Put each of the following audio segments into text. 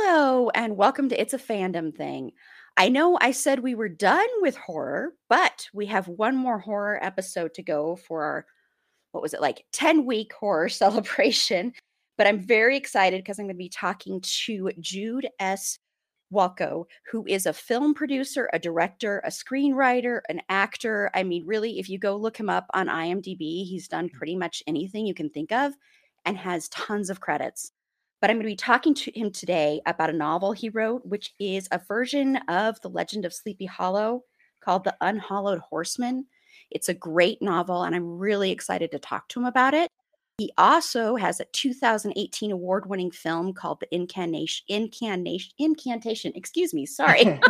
Hello, and welcome to It's a Fandom Thing. I know I said we were done with horror, but we have one more horror episode to go for our, what was it, like 10 week horror celebration. But I'm very excited because I'm going to be talking to Jude S. Walko, who is a film producer, a director, a screenwriter, an actor. I mean, really, if you go look him up on IMDb, he's done mm. pretty much anything you can think of and has tons of credits. But I'm going to be talking to him today about a novel he wrote, which is a version of The Legend of Sleepy Hollow called The Unhallowed Horseman. It's a great novel, and I'm really excited to talk to him about it. He also has a 2018 award-winning film called The Incantation. Incantation. Incantation. Excuse me. Sorry, this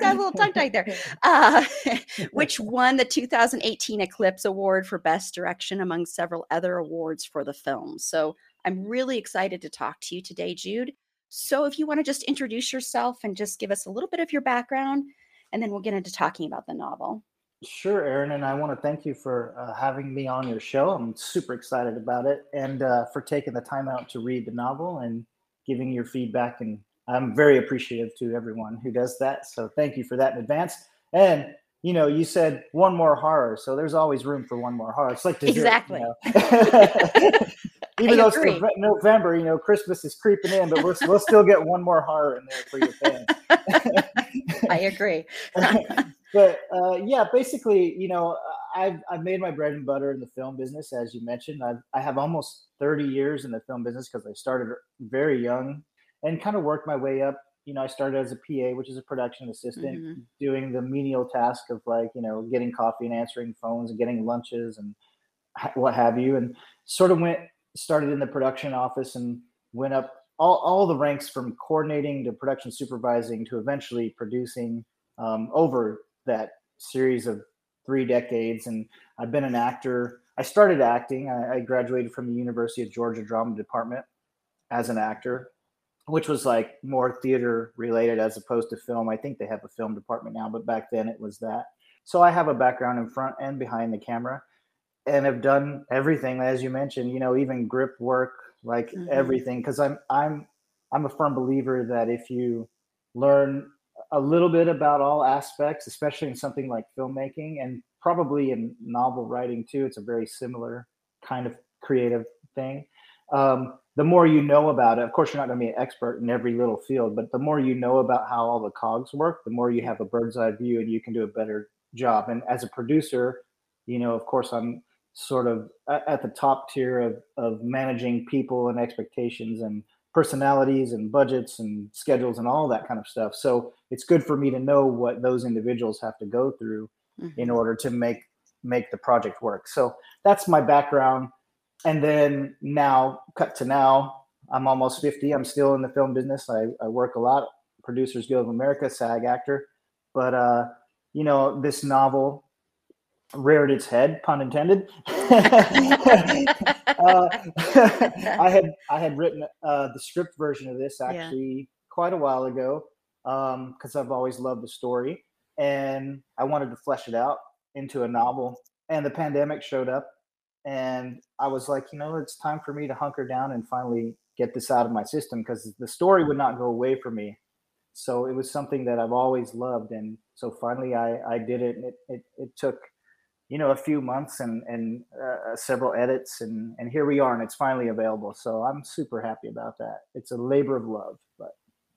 got a little tongue-tied there. Uh, which won the 2018 Eclipse Award for Best Direction, among several other awards for the film. So I'm really excited to talk to you today, Jude. So if you want to just introduce yourself and just give us a little bit of your background, and then we'll get into talking about the novel. Sure, Erin, and I want to thank you for uh, having me on your show. I'm super excited about it and uh, for taking the time out to read the novel and giving your feedback. And I'm very appreciative to everyone who does that. So thank you for that in advance. And you know, you said one more horror, so there's always room for one more horror. It's like dessert, exactly. You know? Even I though agree. it's November, you know, Christmas is creeping in, but we'll, we'll still get one more horror in there for your fans. I agree. but uh, yeah, basically, you know, I've I've made my bread and butter in the film business, as you mentioned. I've I have almost 30 years in the film business because I started very young and kind of worked my way up. You know, I started as a PA, which is a production assistant, mm-hmm. doing the menial task of like you know getting coffee and answering phones and getting lunches and what have you, and sort of went started in the production office and went up all, all the ranks from coordinating to production supervising to eventually producing um, over that series of three decades. And I've been an actor. I started acting. I, I graduated from the University of Georgia Drama Department as an actor, which was like more theater related as opposed to film. I think they have a film department now, but back then it was that. So I have a background in front and behind the camera and have done everything as you mentioned, you know, even grip work, like mm-hmm. everything because I'm I'm I'm a firm believer that if you learn a little bit about all aspects, especially in something like filmmaking and probably in novel writing too. It's a very similar kind of creative thing. Um, the more you know about it, of course, you're not going to be an expert in every little field, but the more you know about how all the cogs work, the more you have a bird's eye view and you can do a better job. And as a producer, you know, of course, I'm sort of at the top tier of, of managing people and expectations and personalities and budgets and schedules and all that kind of stuff. So it's good for me to know what those individuals have to go through mm-hmm. in order to make make the project work. So that's my background. And then now, cut to now, I'm almost 50. I'm still in the film business. I, I work a lot. Producers Guild of America, SAG actor. But uh, you know, this novel reared its head, pun intended. uh, I had I had written uh, the script version of this actually yeah. quite a while ago because um, I've always loved the story and I wanted to flesh it out into a novel. And the pandemic showed up, and I was like, you know, it's time for me to hunker down and finally get this out of my system because the story would not go away from me so it was something that I've always loved, and so finally I I did it. And it it, it took you know a few months and and uh, several edits and and here we are and it's finally available so i'm super happy about that it's a labor of love but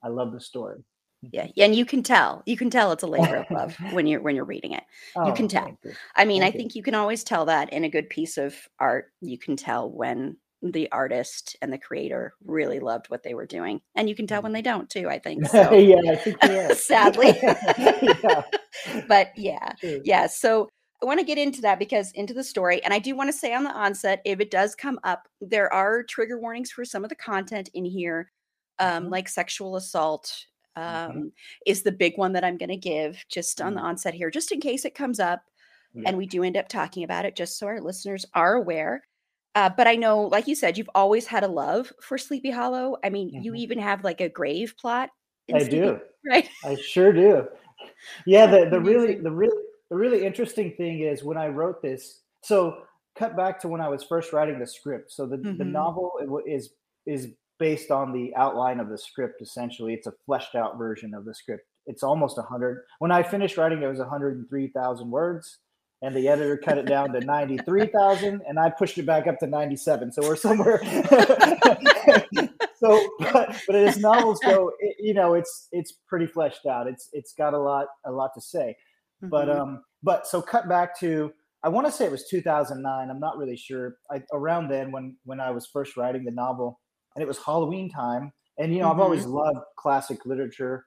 i love the story yeah and you can tell you can tell it's a labor of love when you're when you're reading it oh, you can tell you. i mean thank i think you. you can always tell that in a good piece of art you can tell when the artist and the creator really loved what they were doing and you can tell when they don't too i think so. yeah I think sadly yeah. but yeah True. yeah so I want to get into that because into the story, and I do want to say on the onset, if it does come up, there are trigger warnings for some of the content in here, um, mm-hmm. like sexual assault mm-hmm. um, mm-hmm. is the big one that I'm going to give just on the mm-hmm. onset here, just in case it comes up, and we do end up talking about it, just so our listeners are aware. Uh, but I know, like you said, you've always had a love for Sleepy Hollow. I mean, you mm-hmm. even have like a grave plot. I Sleepy, do, right? I sure do. Yeah, the the really the really the really interesting thing is when I wrote this. So cut back to when I was first writing the script. So the, mm-hmm. the novel is is based on the outline of the script. Essentially, it's a fleshed out version of the script. It's almost hundred. When I finished writing, it was one hundred and three thousand words, and the editor cut it down to ninety three thousand, and I pushed it back up to ninety seven. So we're somewhere. so, but, but as novels go, it, you know, it's it's pretty fleshed out. It's it's got a lot a lot to say. Mm-hmm. But um, but so cut back to I want to say it was 2009. I'm not really sure. I, around then when when I was first writing the novel, and it was Halloween time. And you know, mm-hmm. I've always mm-hmm. loved classic literature.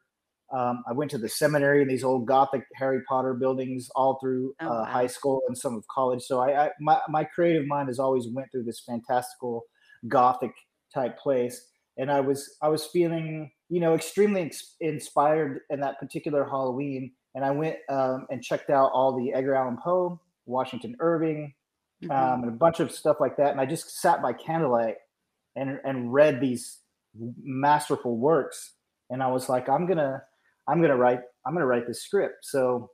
Um, I went to the seminary in these old Gothic Harry Potter buildings all through oh, uh, wow. high school and some of college. So I, I my my creative mind has always went through this fantastical Gothic type place, and I was I was feeling you know extremely ex- inspired in that particular Halloween and I went um, and checked out all the Edgar Allan Poe, Washington Irving, mm-hmm. um, and a bunch of stuff like that. And I just sat by candlelight and and read these masterful works. And I was like, I'm gonna I'm gonna write I'm gonna write this script. So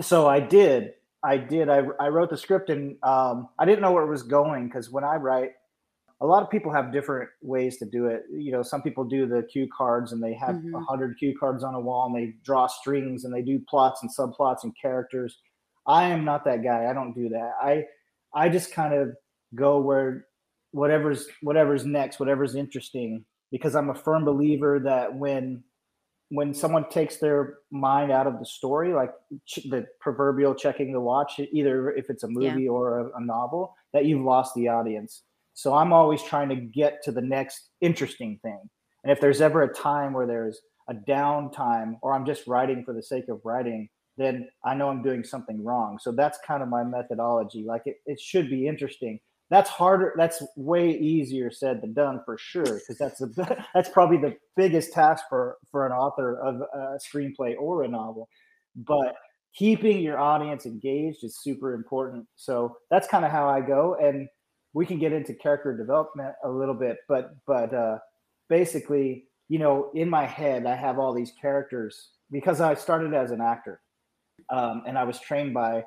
so I did. I did. I, I wrote the script and um, I didn't know where it was going because when I write, a lot of people have different ways to do it. You know, some people do the cue cards and they have a mm-hmm. hundred cue cards on a wall and they draw strings and they do plots and subplots and characters. I am not that guy. I don't do that. I I just kind of go where whatever's whatever's next, whatever's interesting, because I'm a firm believer that when when someone takes their mind out of the story, like ch- the proverbial checking the watch, either if it's a movie yeah. or a, a novel, that you've lost the audience so I'm always trying to get to the next interesting thing. And if there's ever a time where there's a downtime or I'm just writing for the sake of writing, then I know I'm doing something wrong. So that's kind of my methodology. Like it, it should be interesting. That's harder. That's way easier said than done for sure. Because that's a, that's probably the biggest task for for an author of a screenplay or a novel. But keeping your audience engaged is super important. So that's kind of how I go. And we can get into character development a little bit, but but uh, basically, you know, in my head, I have all these characters because I started as an actor, um, and I was trained by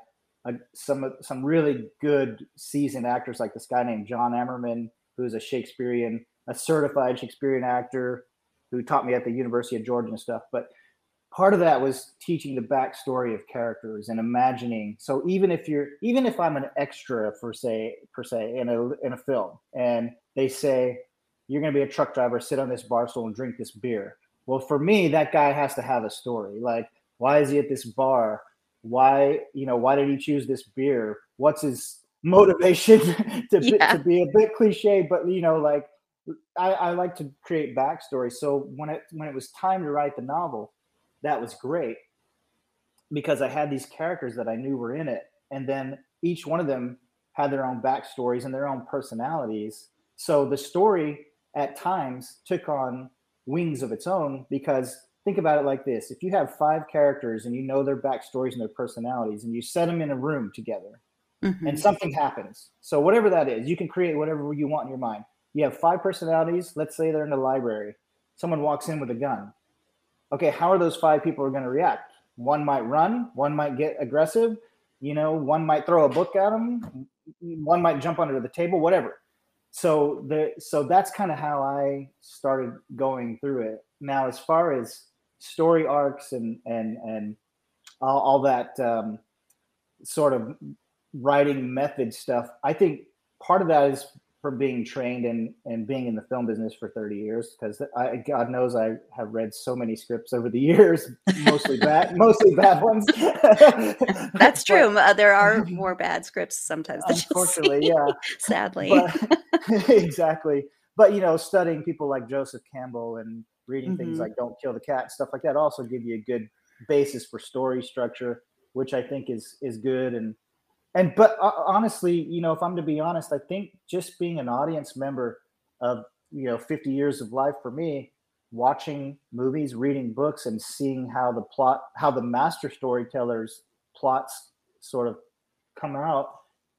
uh, some some really good seasoned actors, like this guy named John Emmerman, who's a Shakespearean, a certified Shakespearean actor, who taught me at the University of Georgia and stuff. But part of that was teaching the backstory of characters and imagining. So even if you're even if i'm an extra for say per se in a in a film and they say you're going to be a truck driver sit on this bar stool and drink this beer. Well for me that guy has to have a story. Like why is he at this bar? Why you know why did he choose this beer? What's his motivation to, yeah. be, to be a bit cliche but you know like I, I like to create backstory. So when it when it was time to write the novel that was great because I had these characters that I knew were in it. And then each one of them had their own backstories and their own personalities. So the story at times took on wings of its own because think about it like this if you have five characters and you know their backstories and their personalities and you set them in a room together mm-hmm. and something happens so whatever that is you can create whatever you want in your mind you have five personalities let's say they're in the library someone walks in with a gun okay, how are those five people going to react? One might run, one might get aggressive, you know, one might throw a book at them, one might jump under the table, whatever. So the so that's kind of how I started going through it. Now, as far as story arcs and and and all, all that um, sort of writing method stuff. I think part of that is from being trained and and being in the film business for 30 years because I God knows I have read so many scripts over the years mostly bad mostly bad ones. That's true. But, uh, there are more bad scripts sometimes unfortunately yeah. sadly. But, exactly. But you know studying people like Joseph Campbell and reading mm-hmm. things like Don't Kill the Cat stuff like that also give you a good basis for story structure which I think is is good and and but uh, honestly, you know, if I'm to be honest, I think just being an audience member of you know 50 years of life for me, watching movies, reading books, and seeing how the plot, how the master storytellers plots sort of come out,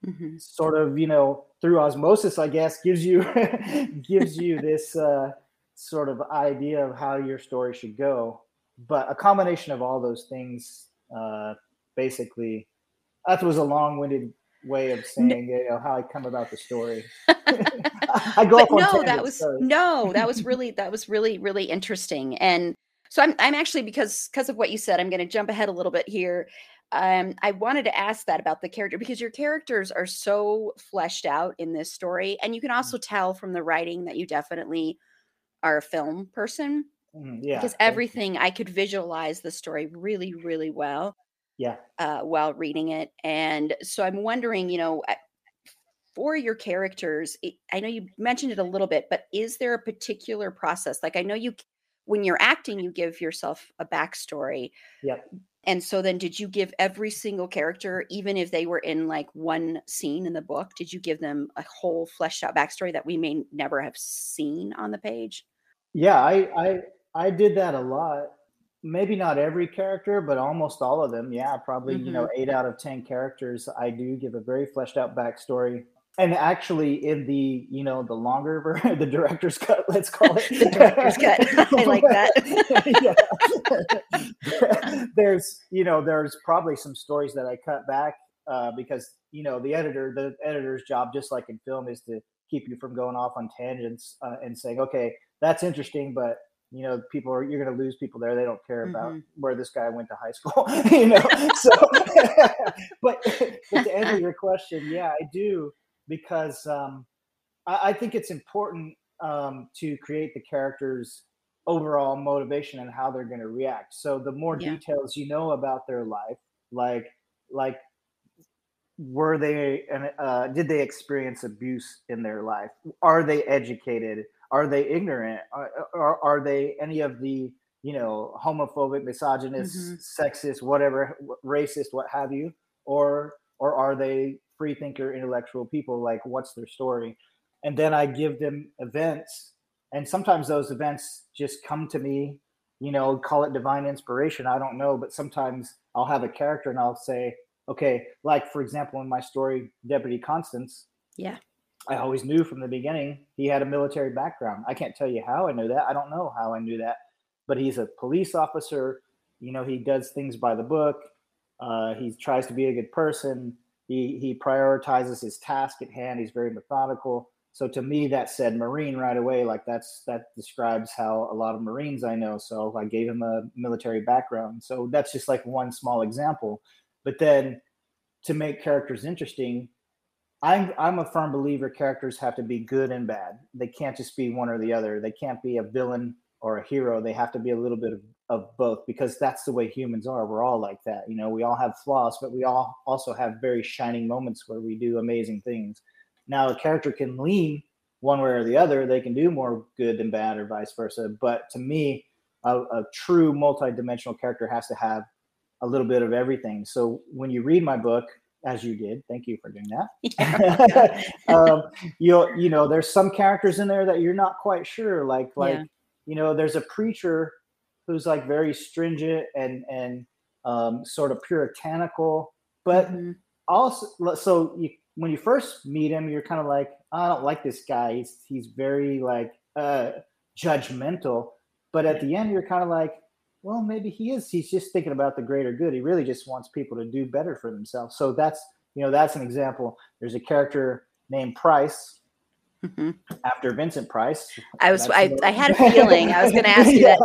mm-hmm. sort of you know through osmosis, I guess, gives you gives you this uh, sort of idea of how your story should go. But a combination of all those things uh, basically that was a long-winded way of saying you know how I come about the story. I go but no, that was sorry. no, that was really that was really really interesting. And so I'm I'm actually because because of what you said, I'm going to jump ahead a little bit here. Um, I wanted to ask that about the character because your characters are so fleshed out in this story, and you can also mm-hmm. tell from the writing that you definitely are a film person. Mm, yeah, because everything I could visualize the story really, really well yeah. uh, while reading it and so i'm wondering you know for your characters i know you mentioned it a little bit but is there a particular process? Like i know you when you're acting you give yourself a backstory. Yeah and so then did you give every single character even if they were in like one scene in the book did you give them a whole fleshed out backstory that we may never have seen on the page? Yeah i i i did that a lot maybe not every character, but almost all of them. Yeah, probably mm-hmm. you know mm-hmm. eight out of ten characters. I do give a very fleshed out backstory. And actually, in the you know the longer version, the director's cut, let's call it the director's cut. I like that. there's you know there's probably some stories that I cut back uh, because you know the editor, the editor's job, just like in film, is to keep you from going off on tangents uh, and saying, okay, that's interesting, but you know people are you're going to lose people there they don't care about mm-hmm. where this guy went to high school you know so but, but to answer your question yeah i do because um, I, I, think it's important um, to create the characters overall motivation and how they're going to react so the more yeah. details you know about their life like like were they uh, did they experience abuse in their life are they educated are they ignorant? Are, are, are they any of the you know homophobic, misogynist, mm-hmm. sexist, whatever, racist, what have you, or or are they free thinker, intellectual people? Like, what's their story? And then I give them events, and sometimes those events just come to me. You know, call it divine inspiration. I don't know, but sometimes I'll have a character and I'll say, okay, like for example, in my story, Deputy Constance. Yeah I always knew from the beginning he had a military background. I can't tell you how I knew that. I don't know how I knew that, but he's a police officer. You know, he does things by the book. Uh, he tries to be a good person. He he prioritizes his task at hand. He's very methodical. So to me, that said Marine right away. Like that's that describes how a lot of Marines I know. So I gave him a military background. So that's just like one small example. But then to make characters interesting, I'm I'm a firm believer characters have to be good and bad. They can't just be one or the other. They can't be a villain or a hero. They have to be a little bit of, of both because that's the way humans are. We're all like that. You know, we all have flaws, but we all also have very shining moments where we do amazing things. Now a character can lean one way or the other. They can do more good than bad or vice versa. But to me, a, a true multi-dimensional character has to have a little bit of everything. So when you read my book, as you did. Thank you for doing that. um, you you know, there's some characters in there that you're not quite sure. Like like yeah. you know, there's a preacher who's like very stringent and and um, sort of puritanical, but mm-hmm. also so you, when you first meet him, you're kind of like, I don't like this guy. He's he's very like uh, judgmental. But at the end, you're kind of like, well, maybe he is. He's just thinking about the greater good. He really just wants people to do better for themselves. So that's you know that's an example. There's a character named Price mm-hmm. after Vincent Price. I was I, I had a feeling I was going to ask you yeah.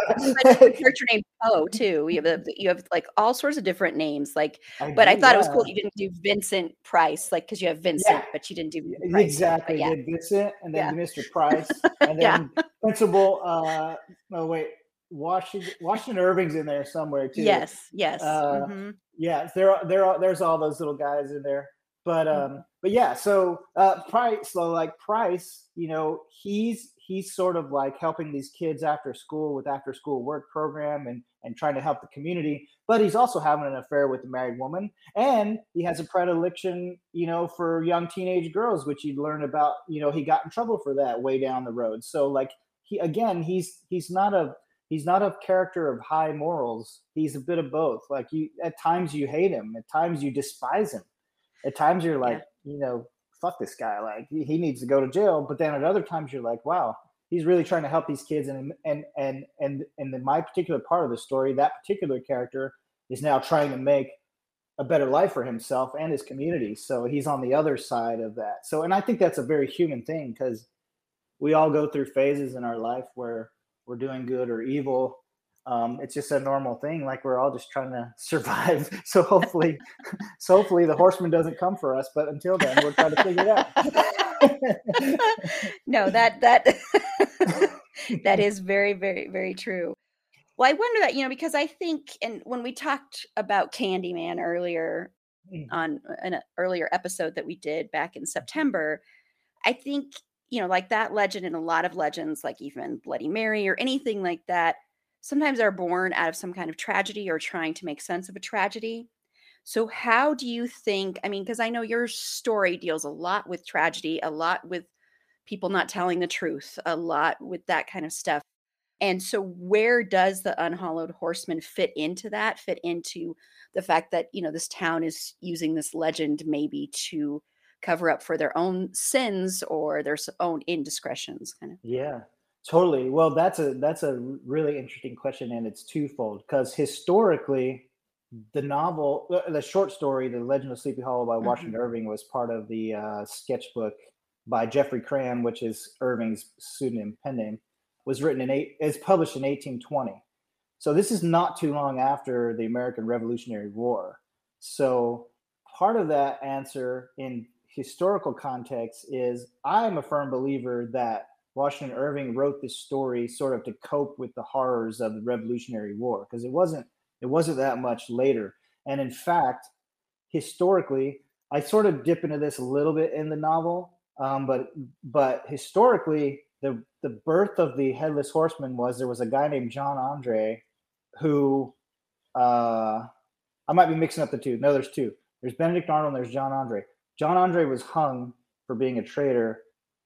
that. character named Poe too. You have you have like all sorts of different names. Like, I but I thought yeah. it was cool you didn't do Vincent Price, like because you have Vincent, yeah. but you didn't do Price, exactly. Yeah. Vincent and then Mr. Price and then Principal. Uh, oh wait, Washington Washington Irving's in there somewhere too. Yes, yes. Uh, mm-hmm. Yeah, there there there's all those little guys in there. But mm-hmm. um, but yeah, so uh, Price, so like Price, you know, he's he's sort of like helping these kids after school with after school work program and and trying to help the community. But he's also having an affair with a married woman, and he has a predilection, you know, for young teenage girls, which you'd learn about. You know, he got in trouble for that way down the road. So like he again, he's he's not a he's not a character of high morals. He's a bit of both. Like you, at times you hate him, at times you despise him at times you're like, yeah. you know, fuck this guy, like he, needs to go to jail. But then at other times you're like, wow, he's really trying to help these kids. And and and and and in my particular part of the story, that particular character is now trying to make a better life for himself and his community. So he's on the other side of that. So and I think that's a very human thing because we all go through phases in our life where we're doing good or evil um, it's just a normal thing like we're all just trying to survive. So hopefully so hopefully the horseman doesn't come for us but until then we're trying to figure it out. No that that that is very very very true. Well i wonder that you know because i think and when we talked about candyman earlier mm. on an earlier episode that we did back in september i think you know like that legend and a lot of legends like even bloody mary or anything like that sometimes are born out of some kind of tragedy or trying to make sense of a tragedy. So, how do you think? I mean, because I know your story deals a lot with tragedy, a lot with people not telling the truth, a lot with that kind of stuff. And so, where does the unhallowed horseman fit into that? Fit into the fact that, you know, this town is using this legend maybe to cover up for their own sins or their own indiscretions, kind of? Yeah. Totally. Well, that's a that's a really interesting question, and it's twofold. Because historically, the novel, uh, the short story, "The Legend of Sleepy Hollow" by Washington mm-hmm. Irving, was part of the uh, sketchbook by Geoffrey Crayon, which is Irving's pseudonym pen name. Was written in eight. Is published in 1820. So this is not too long after the American Revolutionary War. So part of that answer in historical context is I'm a firm believer that Washington Irving wrote this story sort of to cope with the horrors of the Revolutionary War because it wasn't it wasn't that much later. And in fact, historically, I sort of dip into this a little bit in the novel, um, but but historically, the the birth of the headless horseman was there was a guy named John Andre who uh, I might be mixing up the two. No, there's two. There's Benedict Arnold. there's John Andre. John Andre was hung for being a traitor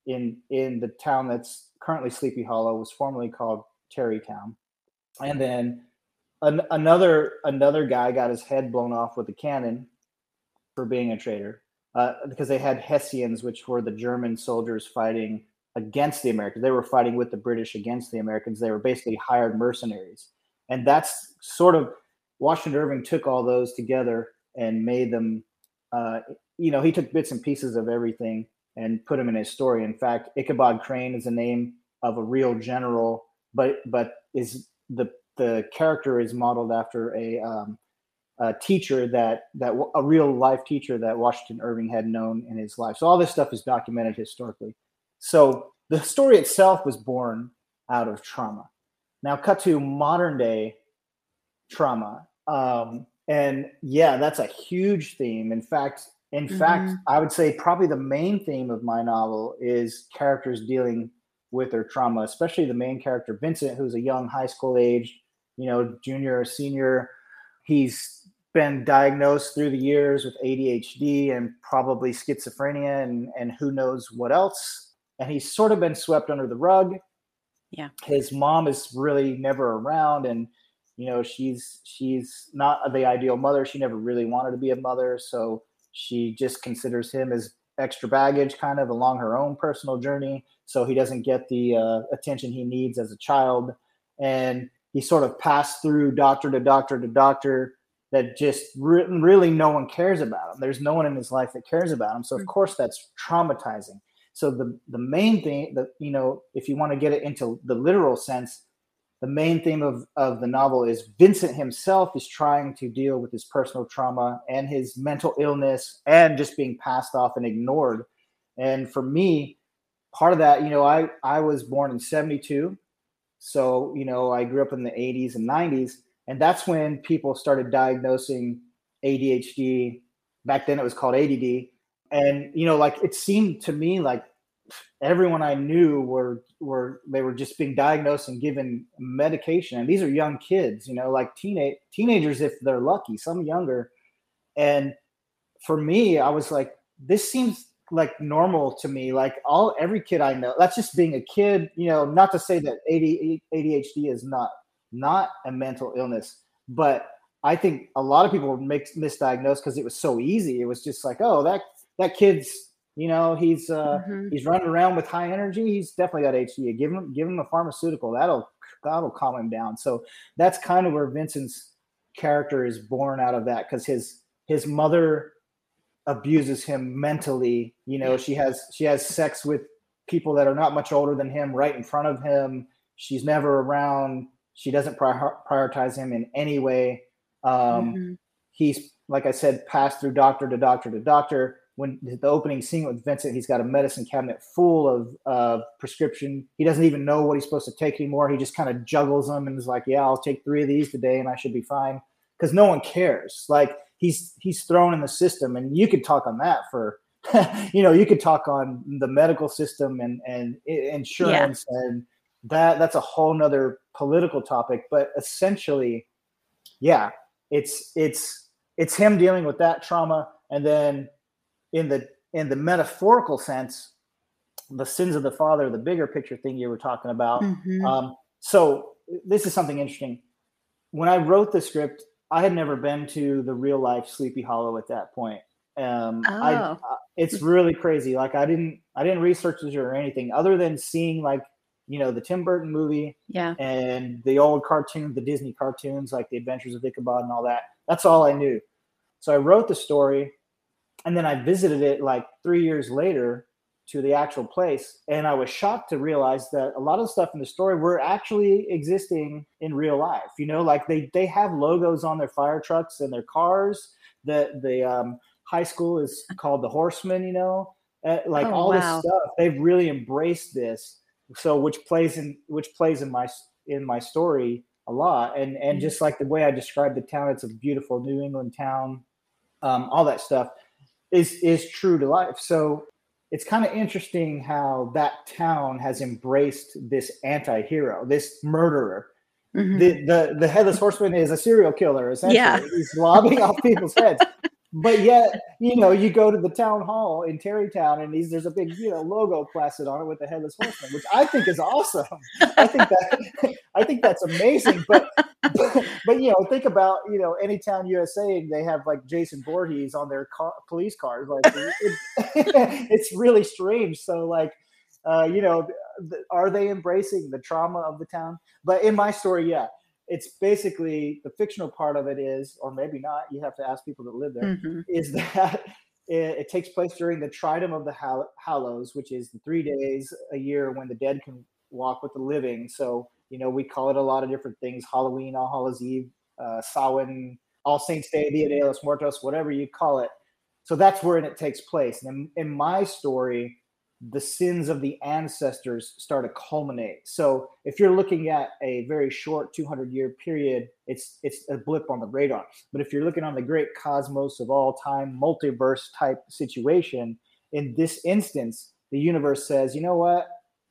in in the town that's currently Sleepy Hollow was formerly called Tarrytown, and then an, another another guy got his head blown off with a cannon for being a traitor uh, because they had Hessians, which were the German soldiers fighting against the Americans. They were fighting with the British against the Americans. They were basically hired mercenaries, and that's sort of Washington Irving took all those together and made them. Uh, you know, he took bits and pieces of everything and put them in his story. In fact, Ichabod Crane is the name of a real general, but but is the the character is modeled after a, um, a teacher that that a real life teacher that Washington Irving had known in his life. So all this stuff is documented historically. So the story itself was born out of trauma. Now, cut to modern day trauma. Um, and yeah, that's a huge theme. In fact, in mm-hmm. fact, I would say probably the main theme of my novel is characters dealing with their trauma, especially the main character, Vincent, who's a young high school age, you know, junior or senior. He's been diagnosed through the years with ADHD and probably schizophrenia and, and who knows what else. And he's sort of been swept under the rug. Yeah. His mom is really never around and you know she's she's not the ideal mother she never really wanted to be a mother so she just considers him as extra baggage kind of along her own personal journey. So he doesn't get the uh, attention he needs as a child. And he sort of passed through doctor to doctor to doctor that just re- really no one cares about him. There's no one in his life that cares about him. So, of mm. course, that's traumatizing. So the the main thing that you know, if you want to get it into the literal sense, the main theme of, of the novel is Vincent himself is trying to deal with his personal trauma and his mental illness and just being passed off and ignored. And for me, part of that, you know, I, I was born in 72. So, you know, I grew up in the 80s and 90s. And that's when people started diagnosing ADHD. Back then it was called ADD. And, you know, like it seemed to me like everyone I knew were were they were just being diagnosed and given medication. And these are young kids, you know, like teenage teenagers if they're lucky, some younger. And for me, I was like, this seems like normal to me. Like all every kid I know, that's just being a kid, you know, not to say that ADHD is not not a mental illness, but I think a lot of people make misdiagnosed because it was so easy. It was just like, oh, that that kid's you know, he's uh, mm-hmm. he's running around with high energy. He's definitely got HD. Give him give him a pharmaceutical. That'll that'll calm him down. So that's kind of where Vincent's character is born out of that because his his mother abuses him mentally. You know, she has she has sex with people that are not much older than him right in front of him. She's never around. She doesn't prioritize him in any way. Um, mm-hmm. He's like I said, passed through doctor to doctor to doctor when the opening scene with Vincent, he's got a medicine cabinet full of uh, prescription. He doesn't even know what he's supposed to take anymore. He just kind of juggles them and is like, "Yeah, I'll take three of these today, and I should be fine." Because no one cares. Like he's he's thrown in the system, and you could talk on that for, you know, you could talk on the medical system and and insurance yeah. and that that's a whole nother political topic. But essentially, yeah, it's it's it's him dealing with that trauma, and then in the in the metaphorical sense, the sins of the father, the bigger picture thing you were talking about. Mm-hmm. Um, so this is something interesting. When I wrote the script, I had never been to the real life Sleepy Hollow at that point. Um, oh. I, uh, it's really crazy. Like I didn't, I didn't research this or anything other than seeing like, you know, the Tim Burton movie, yeah, and the old cartoon, the Disney cartoons, like the Adventures of Ichabod and all that. That's all I knew. So I wrote the story, and then I visited it like three years later to the actual place. And I was shocked to realize that a lot of the stuff in the story were actually existing in real life. You know, like they they have logos on their fire trucks and their cars. The the um, high school is called the Horsemen. You know, uh, like oh, all wow. this stuff. They've really embraced this. So which plays in which plays in my in my story a lot. And and mm-hmm. just like the way I described the town, it's a beautiful New England town. Um, all that stuff is is true to life. So it's kind of interesting how that town has embraced this anti-hero, this murderer. Mm-hmm. The, the the headless horseman is a serial killer. Essentially, yeah. he's lobbing off people's heads but yet, you know, you go to the town hall in Tarrytown, and there's a big, you know, logo plastered on it with the headless horseman, which I think is awesome. I think that I think that's amazing. But, but, but you know, think about you know, Anytown USA, they have like Jason Voorhees on their car, police cars. Like, it, it's really strange. So like. Uh, you know, are they embracing the trauma of the town? But in my story, yeah, it's basically the fictional part of it is, or maybe not, you have to ask people that live there. Mm-hmm. Is that it, it, takes place during the Triduum of the Hallows, which is the three days a year when the dead can walk with the living. So, you know, we call it a lot of different things Halloween, All Hallows Eve, uh, Samhain, All Saints Day, Dia de los Muertos, whatever you call it. So that's where it takes place. And in, in my story, the sins of the ancestors start to culminate. So if you're looking at a very short 200 year period, it's it's a blip on the radar. But if you're looking on the great cosmos of all time, multiverse type situation, in this instance, the universe says, you know what?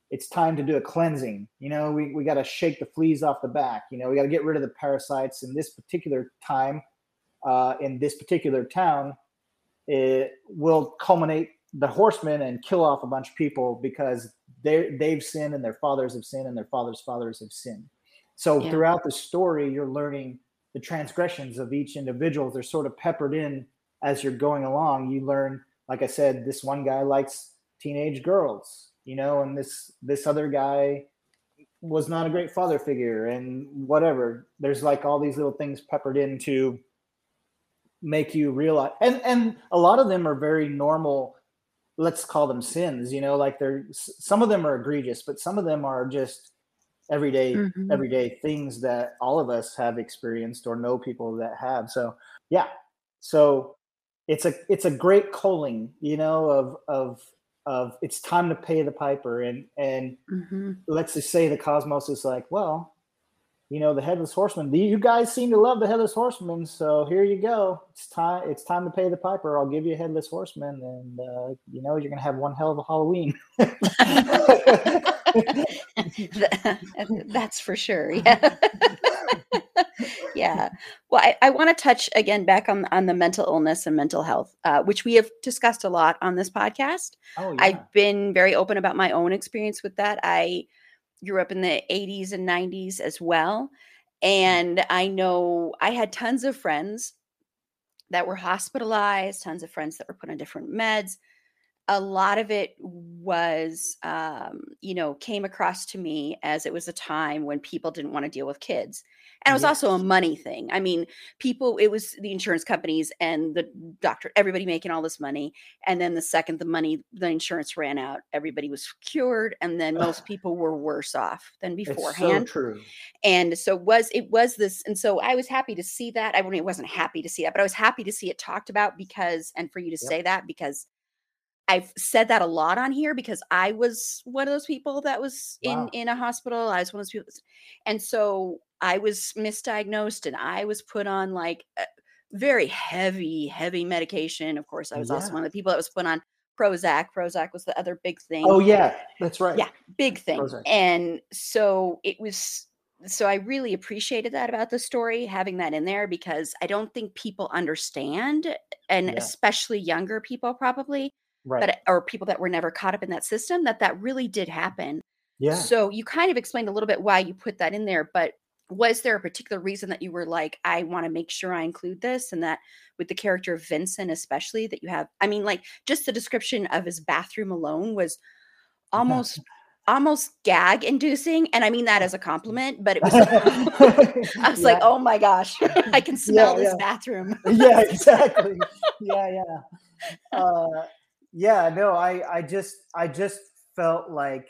It's time to do a cleansing. You know, we, we got to shake the fleas off the back. You know, we got to get rid of the parasites. In this particular time, uh, in this particular town, it will culminate the horsemen and kill off a bunch of people because they they've sinned and their fathers have sinned and their fathers' fathers have sinned. So yeah. throughout the story, you're learning the transgressions of each individual. They're sort of peppered in as you're going along. You learn, like I said, this one guy likes teenage girls, you know, and this this other guy was not a great father figure and whatever. There's like all these little things peppered in to make you realize and and a lot of them are very normal let's call them sins you know like they're some of them are egregious but some of them are just everyday mm-hmm. everyday things that all of us have experienced or know people that have so yeah so it's a it's a great calling you know of of of it's time to pay the piper and and mm-hmm. let's just say the cosmos is like well you know the headless horseman. You guys seem to love the headless horseman so here you go. It's time it's time to pay the piper. I'll give you a headless horseman and uh, you know you're gonna have one hell of a halloween. That's for sure yeah. Yeah. Well i, I want to touch again back on on the mental illness and mental health uh, which we have discussed a lot on this podcast. Oh, yeah. i've been very open about my own experience with that. I grew up in the 80s and 90s as well. Mm. And I know I had tons of friends that were hospitalized, tons of friends that were put on different meds. A lot of it was, um, you know, came across to me as it was a time when people didn't want to deal with kids. And it was also a money thing. I mean, people, it was the insurance companies and the doctor, everybody making all this money. And then the second the money, the insurance ran out, everybody was cured. And then most people were worse off than beforehand. So true. And so was it was this, and so I was happy to see that. I mean, it wasn't happy to see that, but I was happy to see it talked about because, and for you to yep. say that because I've said that a lot on here because I was one of those people that was in wow. in a hospital. I was one of those people, and so I was misdiagnosed and I was put on like very heavy, heavy medication. Of course, I was yeah. also one of the people that was put on Prozac. Prozac was the other big thing. Oh yeah, that's right. Yeah, big thing. Prozac. And so it was. So I really appreciated that about the story, having that in there because I don't think people understand, and yeah. especially younger people probably, right. but or people that were never caught up in that system, that that really did happen. Yeah. So you kind of explained a little bit why you put that in there, but was there a particular reason that you were like i want to make sure i include this and that with the character of vincent especially that you have i mean like just the description of his bathroom alone was almost almost gag inducing and i mean that as a compliment but it was i was yeah. like oh my gosh i can smell yeah, this bathroom yeah exactly yeah yeah uh, yeah no i i just i just felt like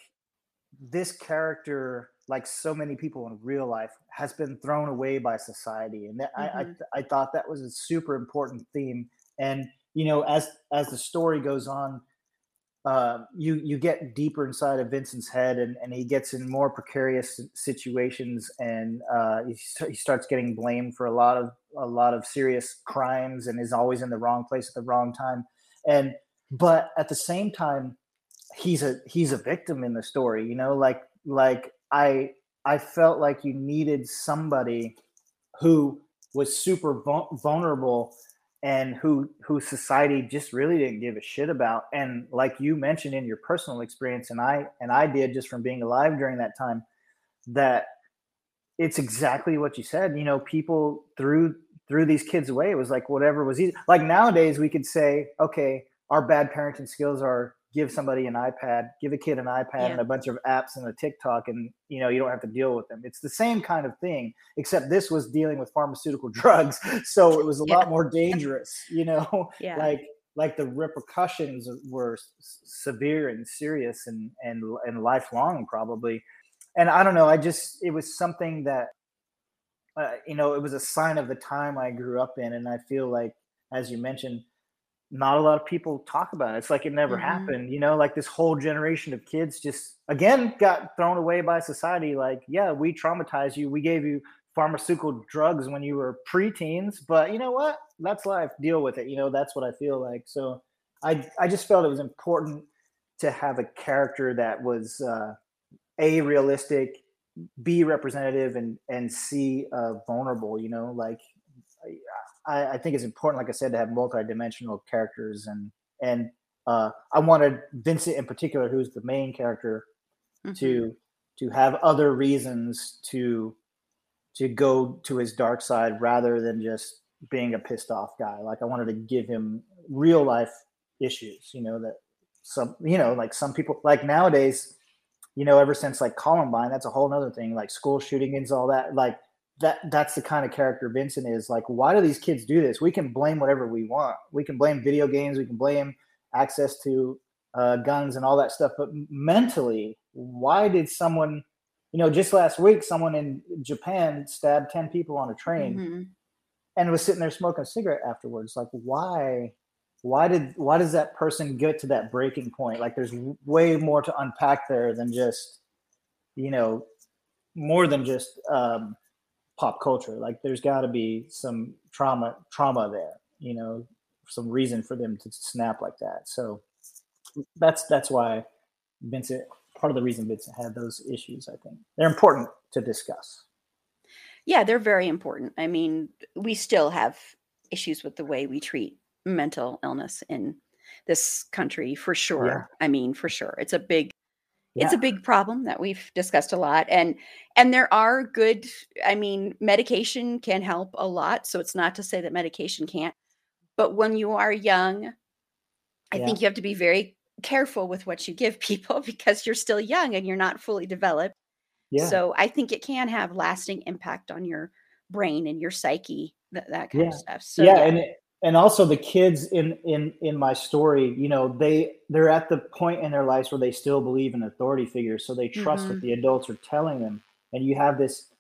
this character like so many people in real life, has been thrown away by society. And that, mm-hmm. I, I, mm-hmm. I thought that was a super important theme. And you know, as as the story goes on, uh, you you get deeper inside of Vincent's head, and, and he gets in more precarious situations, and uh, he, he starts getting blamed for a lot of a lot of serious crimes, and is always in the wrong place at the wrong time. And but at the same time, he's a he's a victim in the story. You know, like like I I felt like you needed somebody who was super vulnerable and who who society just really didn't give a shit about and like you mentioned in your personal experience and I and I did just from being alive during that time that it's exactly what you said you know people threw threw these kids away it was like whatever was easy like nowadays we could say okay our bad parenting skills are give somebody an iPad, give a kid an iPad yeah. and a bunch of apps and a TikTok, and you know you don't have to deal with them. It's the same kind of thing, except this was dealing with pharmaceutical drugs, so it was a yeah. lot more dangerous. You know, yeah. like like the repercussions were severe and serious and and and lifelong probably. And I don't know. I just it was something that uh, you know it was a sign of the time I grew up in, and I feel like as you mentioned not a lot of people talk about it. It's like it never mm-hmm. happened, you know, like this whole generation of kids just again got thrown away by society. Like, yeah, we traumatized you. We gave you pharmaceutical drugs when you were preteens, but you know what? That's life. Deal with it. You know, that's what I feel like. So I I just felt it was important to have a character that was uh a realistic, b representative and and c uh vulnerable, you know, like I, I think it's important, like I said, to have multi-dimensional characters and and uh, I wanted Vincent in particular, who's the main character, mm-hmm. to to have other reasons to to go to his dark side rather than just being a pissed off guy. Like I wanted to give him real life issues, you know, that some you know, like some people like nowadays, you know, ever since like Columbine, that's a whole other thing, like school shootings, all that. Like that that's the kind of character Vincent is. Like, why do these kids do this? We can blame whatever we want. We can blame video games. We can blame access to uh, guns and all that stuff, but mentally, why did someone, you know, just last week, someone in Japan stabbed 10 people on a train Mhm. and was sitting there smoking a cigarette afterwards. Like, why? Why did why does that person get to that breaking point? Like, there's way more to unpack there than just, you know, more than just um, pop culture. Like, there's got to be some trauma trauma there. You know, some reason for them to snap like that. So that's that's why Vincent. Part of the reason Vincent had those issues, I think, they're important to discuss. Yeah, they're very important. I mean, we still have issues with the way we treat mental illness in this country for sure. I mean, for sure. It's a big it's a big problem that we've discussed a lot and and there are good I mean, medication can help a lot, so it's not to say that medication can't. But when you are young, I Yeah. think you have to be very careful with what you give people because you're still young and you're not fully developed. Yeah. So I think it can have lasting impact on your brain and your psyche, that, that kind of stuff. So yeah, and it, and also the kids in in in my story, you know, they they're at the point in their lives where they still believe in authority figures, so they trust Mhm. what the adults are telling them. And you have this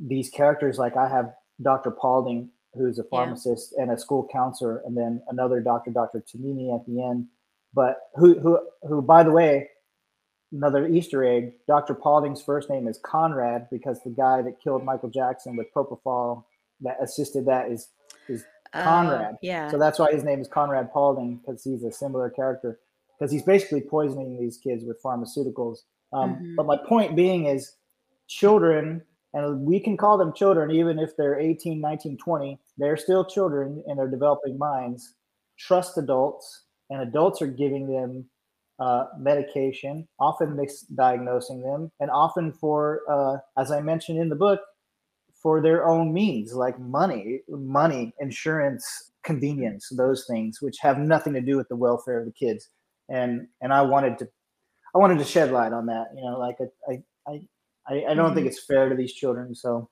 these characters like I have Dr. Paulding, who's a pharmacist and a school counselor, and then another doctor, Dr. Tamimi at the end. But who who who by the way, another Easter egg, Dr. Paulding's first name is Conrad because the guy that killed Michael Jackson with propofol that assisted that is is Conrad. yeah. so that's why his name is Conrad Paulding because he's a similar character because he's basically poisoning these kids with pharmaceuticals. Um, Mhm. But my point being is children, and we can call them children even if they're 18, 19, 20, they're still children in their developing minds, trust adults, and adults are giving them uh, medication, often misdiagnosing them, and often for, uh, as I mentioned in the book, for their own means, like money, money, insurance, convenience, those things, which have nothing to do with the welfare of the kids. And and I wanted to, I wanted to shed light on that. You know, like I I I, I don't think mm-hmm. it's fair to these children, so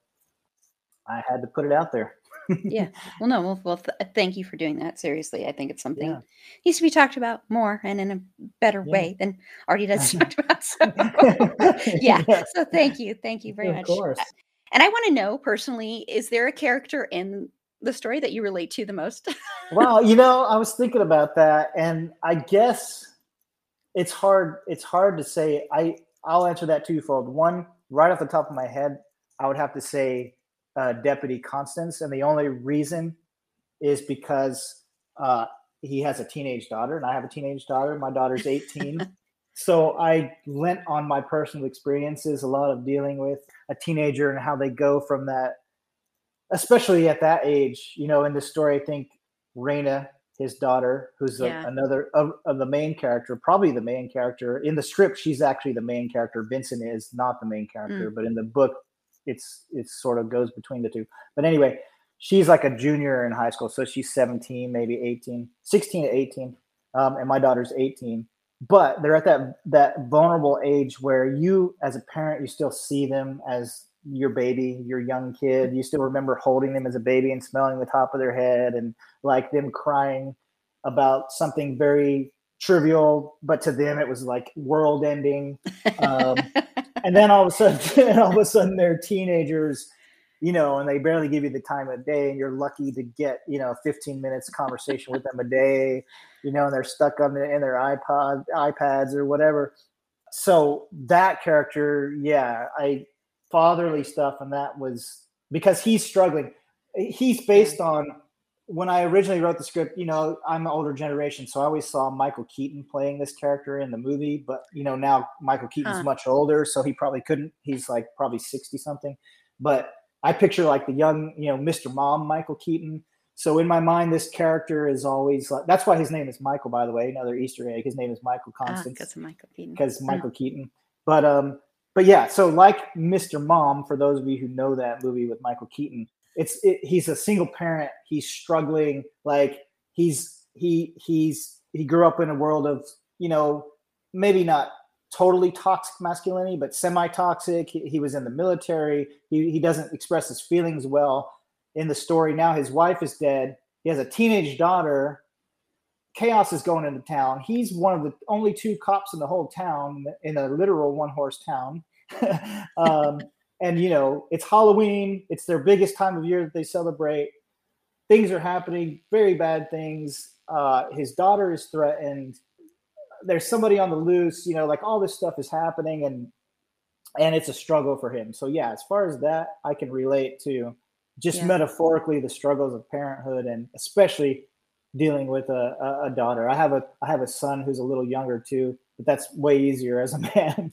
I had to put it out there. yeah. Well, no. Well, well th- thank you for doing that. Seriously, I think it's something Yeah. needs to be talked about more and in a better Yeah. way than already does talked about. So, yeah. So thank you, thank you very of much. course. And I want to know personally, is there a character in the story that you relate to the most? well, you know, I was thinking about that, and I guess it's hard. It's hard to say. I I'll answer that twofold. One, right off the top of my head, I would have to say uh, Deputy Constance, and the only reason is because uh, he has a teenage daughter, and I have a teenage daughter. My daughter's eighteen. So I lent on my personal experiences a lot of dealing with a teenager and how they go from that especially at that age, you know, in the story, I think Raina, his daughter, who's a, another of, of the main character, probably the main character in the script. She's actually the main character. Vincent is not the main character, but in the book, it's it sort of goes between the two. But anyway, she's like a junior in high school, so she's 17, maybe 18, 16 to 18, um, and my daughter's 18. But they're at that that vulnerable age where you, as a parent, you still see them as your baby, your young kid. You still remember holding them as a baby and smelling the top of their head and like them crying about something very trivial, but to them it was like world ending. Um, and then all of a sudden, all of a sudden they're teenagers, you know, and they barely give you the time of day, and you're lucky to get you know 15 minutes conversation with them a day, you know, and they're stuck on the, in their iPod, iPads or whatever. So that character, yeah, I fatherly stuff, and that was because he's struggling. He's based on when I originally wrote the script. You know, I'm an older generation, so I always saw Michael Keaton playing this character in the movie. But you know, now Michael Keaton's Huh. much older, so he probably couldn't. He's like probably sixty something. But I picture like the young, you know, Mr. Mom, Michael Keaton. So in my mind, this character is always like. That's why his name is Michael, by the way. Another Easter egg. His name is Michael Ah, Constance because of Michael Keaton. because Michael Keaton. But um, but yeah, so like Mr. Mom, for those of you who know that movie with Michael Keaton, it's it, he's a single parent. He's struggling. Like he's he he's he grew up in a world of you know maybe not totally toxic masculinity, but semi-toxic. He, he was in the military. He he doesn't express his feelings well in the story. Now his wife is dead. He has a teenage daughter chaos is going into town. He's one of the only two cops in the whole town, in a literal one horse town. um, and you know, it's Halloween. It's their biggest time of year that they celebrate. Things are happening, very bad things. Uh, his daughter is threatened. There's somebody on the loose. You know, like all this stuff is happening, and and it's a struggle for him. So yeah, as far as that, I can relate to just yeah. metaphorically the struggles of parenthood, and especially dealing with a, a, daughter. I have a I have a son who's a little younger too, but that's way easier as a man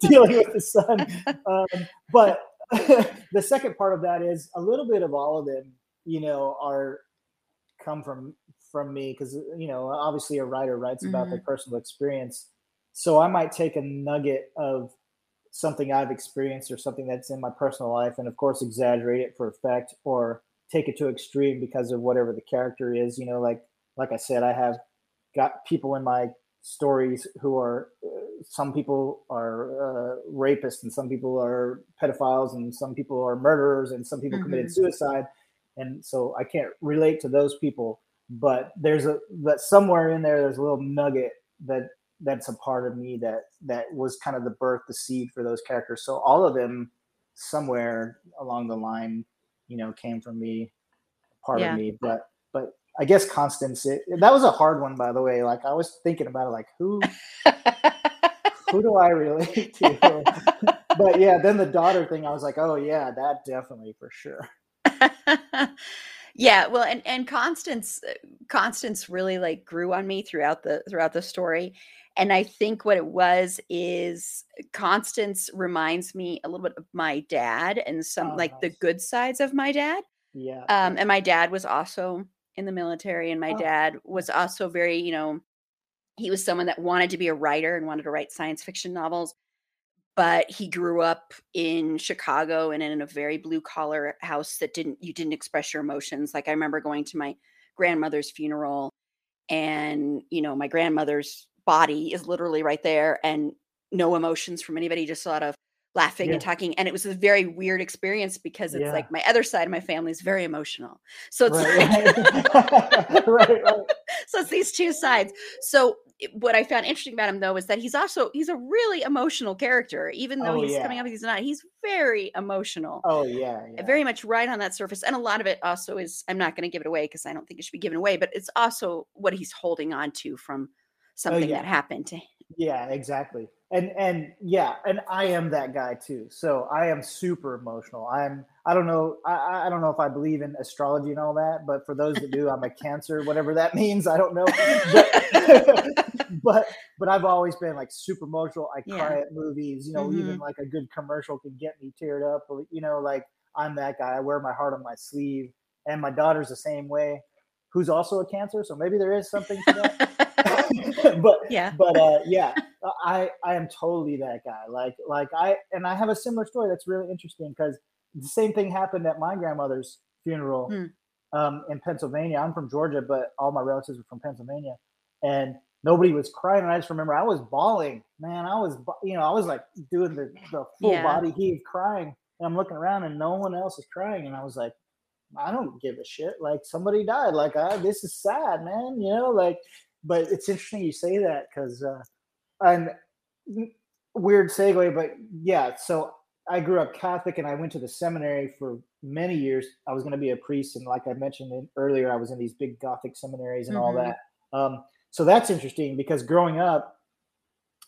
dealing with the son. Um, but the second part of that is a little bit of all of them. You know, are come from from me because you know obviously a writer writes about mm-hmm. their personal experience, so I might take a nugget of something I've experienced or something that's in my personal life, and of course exaggerate it for effect or take it to extreme because of whatever the character is. You know, like like I said, I have got people in my stories who are uh, some people are uh, rapists and some people are pedophiles and some people are murderers and some people mm-hmm. committed suicide and so i can't relate to those people but there's a but somewhere in there there's a little nugget that that's a part of me that that was kind of the birth the seed for those characters. So all of them somewhere along the line you know came from me part yeah. of me but but i guess constance it, that was a hard one by the way. Like i was thinking about it like who who do i relate to? But yeah then the daughter thing i was like oh yeah that definitely for sure yeah well and and constance constance really like grew on me throughout the throughout the story and I think what it was is Constance reminds me a little bit of my dad and some oh, like nice. the good sides of my dad. Yeah. Um, and my dad was also in the military, and my oh. dad was also very, you know, he was someone that wanted to be a writer and wanted to write science fiction novels. But he grew up in Chicago and in a very blue collar house that didn't you didn't express your emotions. Like I remember going to my grandmother's funeral and you know my grandmother's body is literally right there and no emotions from anybody, just a lot of laughing yeah. and talking. And it was a very weird experience because it's yeah. like my other side of my family is very emotional. So it's right, like, right, right. so it's these two sides. So what I found interesting about him though is that he's also he's a really emotional character, even though oh, he's yeah. coming up, he's not. He's very emotional. Oh yeah, uh, yeah, very much right on that surface, and a lot of it also is. I'm not going to give it away because I don't think it should be given away, but it's also what he's holding on to from Oh, something oh, yeah. that happened to him. Yeah, exactly. And and yeah, and I am that guy too. So I am super emotional. I'm I don't know I, I don't know if I believe in astrology and all that, but for those that do, I'm a cancer, whatever that means. I don't know. But but, but I've always been like super emotional. I cry yeah. at movies, you know, mm-hmm. even like a good commercial can get me teared up. You know, like I'm that guy. I wear my heart on my sleeve. And my daughter's the same way, who's also a cancer. So maybe there is something to that. but yeah, but uh, yeah, I I am totally that guy. Like like I and I have a similar story that's really interesting because the same thing happened at my grandmother's funeral hmm. um, in Pennsylvania. I'm from Georgia, but all my relatives are from Pennsylvania, and nobody was crying. And I just remember I was bawling, man. I was you know I was like doing the the full yeah. body heave, crying, and I'm looking around and no one else is crying, and I was like. I don't give a shit. Like somebody died. Like I, this is sad, man. You know, like but it's interesting you say that because uh, and weird segue, but yeah. So I grew up Catholic and I went to the seminary for many years. I was going to be a priest, and like I mentioned earlier, I was in these big Gothic seminaries and mm-hmm. all that. Um, so that's interesting because growing up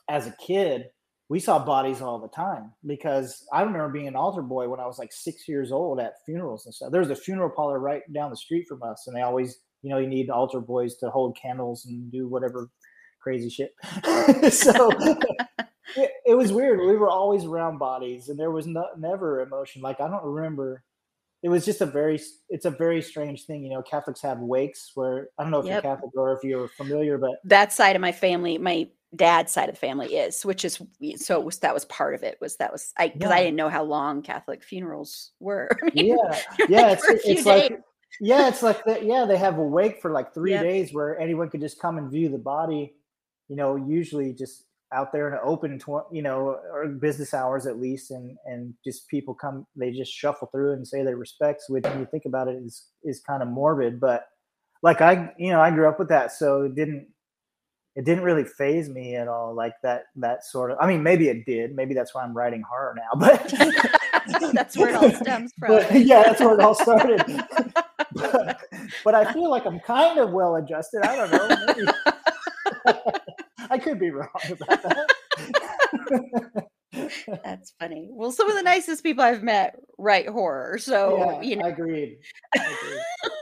as a kid, we saw bodies all the time because I remember being an altar boy when I was like six years old at funerals and stuff. There was a funeral parlor right down the street from us, and they always you know you need altar boys to hold candles and do whatever crazy shit. So it, it, was weird. We were always around bodies and there was no, never emotion. Like i don't remember it was just a very it's a very strange thing you know catholics have wakes where i don't know if yep. you're catholic or if you're familiar but that side of my family my dad's side of the family is which is so it was that was part of it was that was i because yeah. i didn't know how long catholic funerals were I mean, yeah yeah like it's, it's like yeah, it's like that. Yeah, they have a wake for like three yep. days where anyone could just come and view the body. You know, usually just out there in an open, tw- you know, or business hours at least, and and just people come, they just shuffle through and say their respects. Which, when you think about it, is is kind of morbid. But like I, you know, I grew up with that, so it didn't it didn't really faze me at all. Like that that sort of. I mean, maybe it did. Maybe that's why I'm writing horror now. But that's where it all stems from. But, yeah, that's where it all started. but, but, I feel like I'm kind of well adjusted. I don't know. I could be wrong about that. That's funny. Well, some of the nicest people I've met write horror. So, yeah, you know. Agreed. agreed.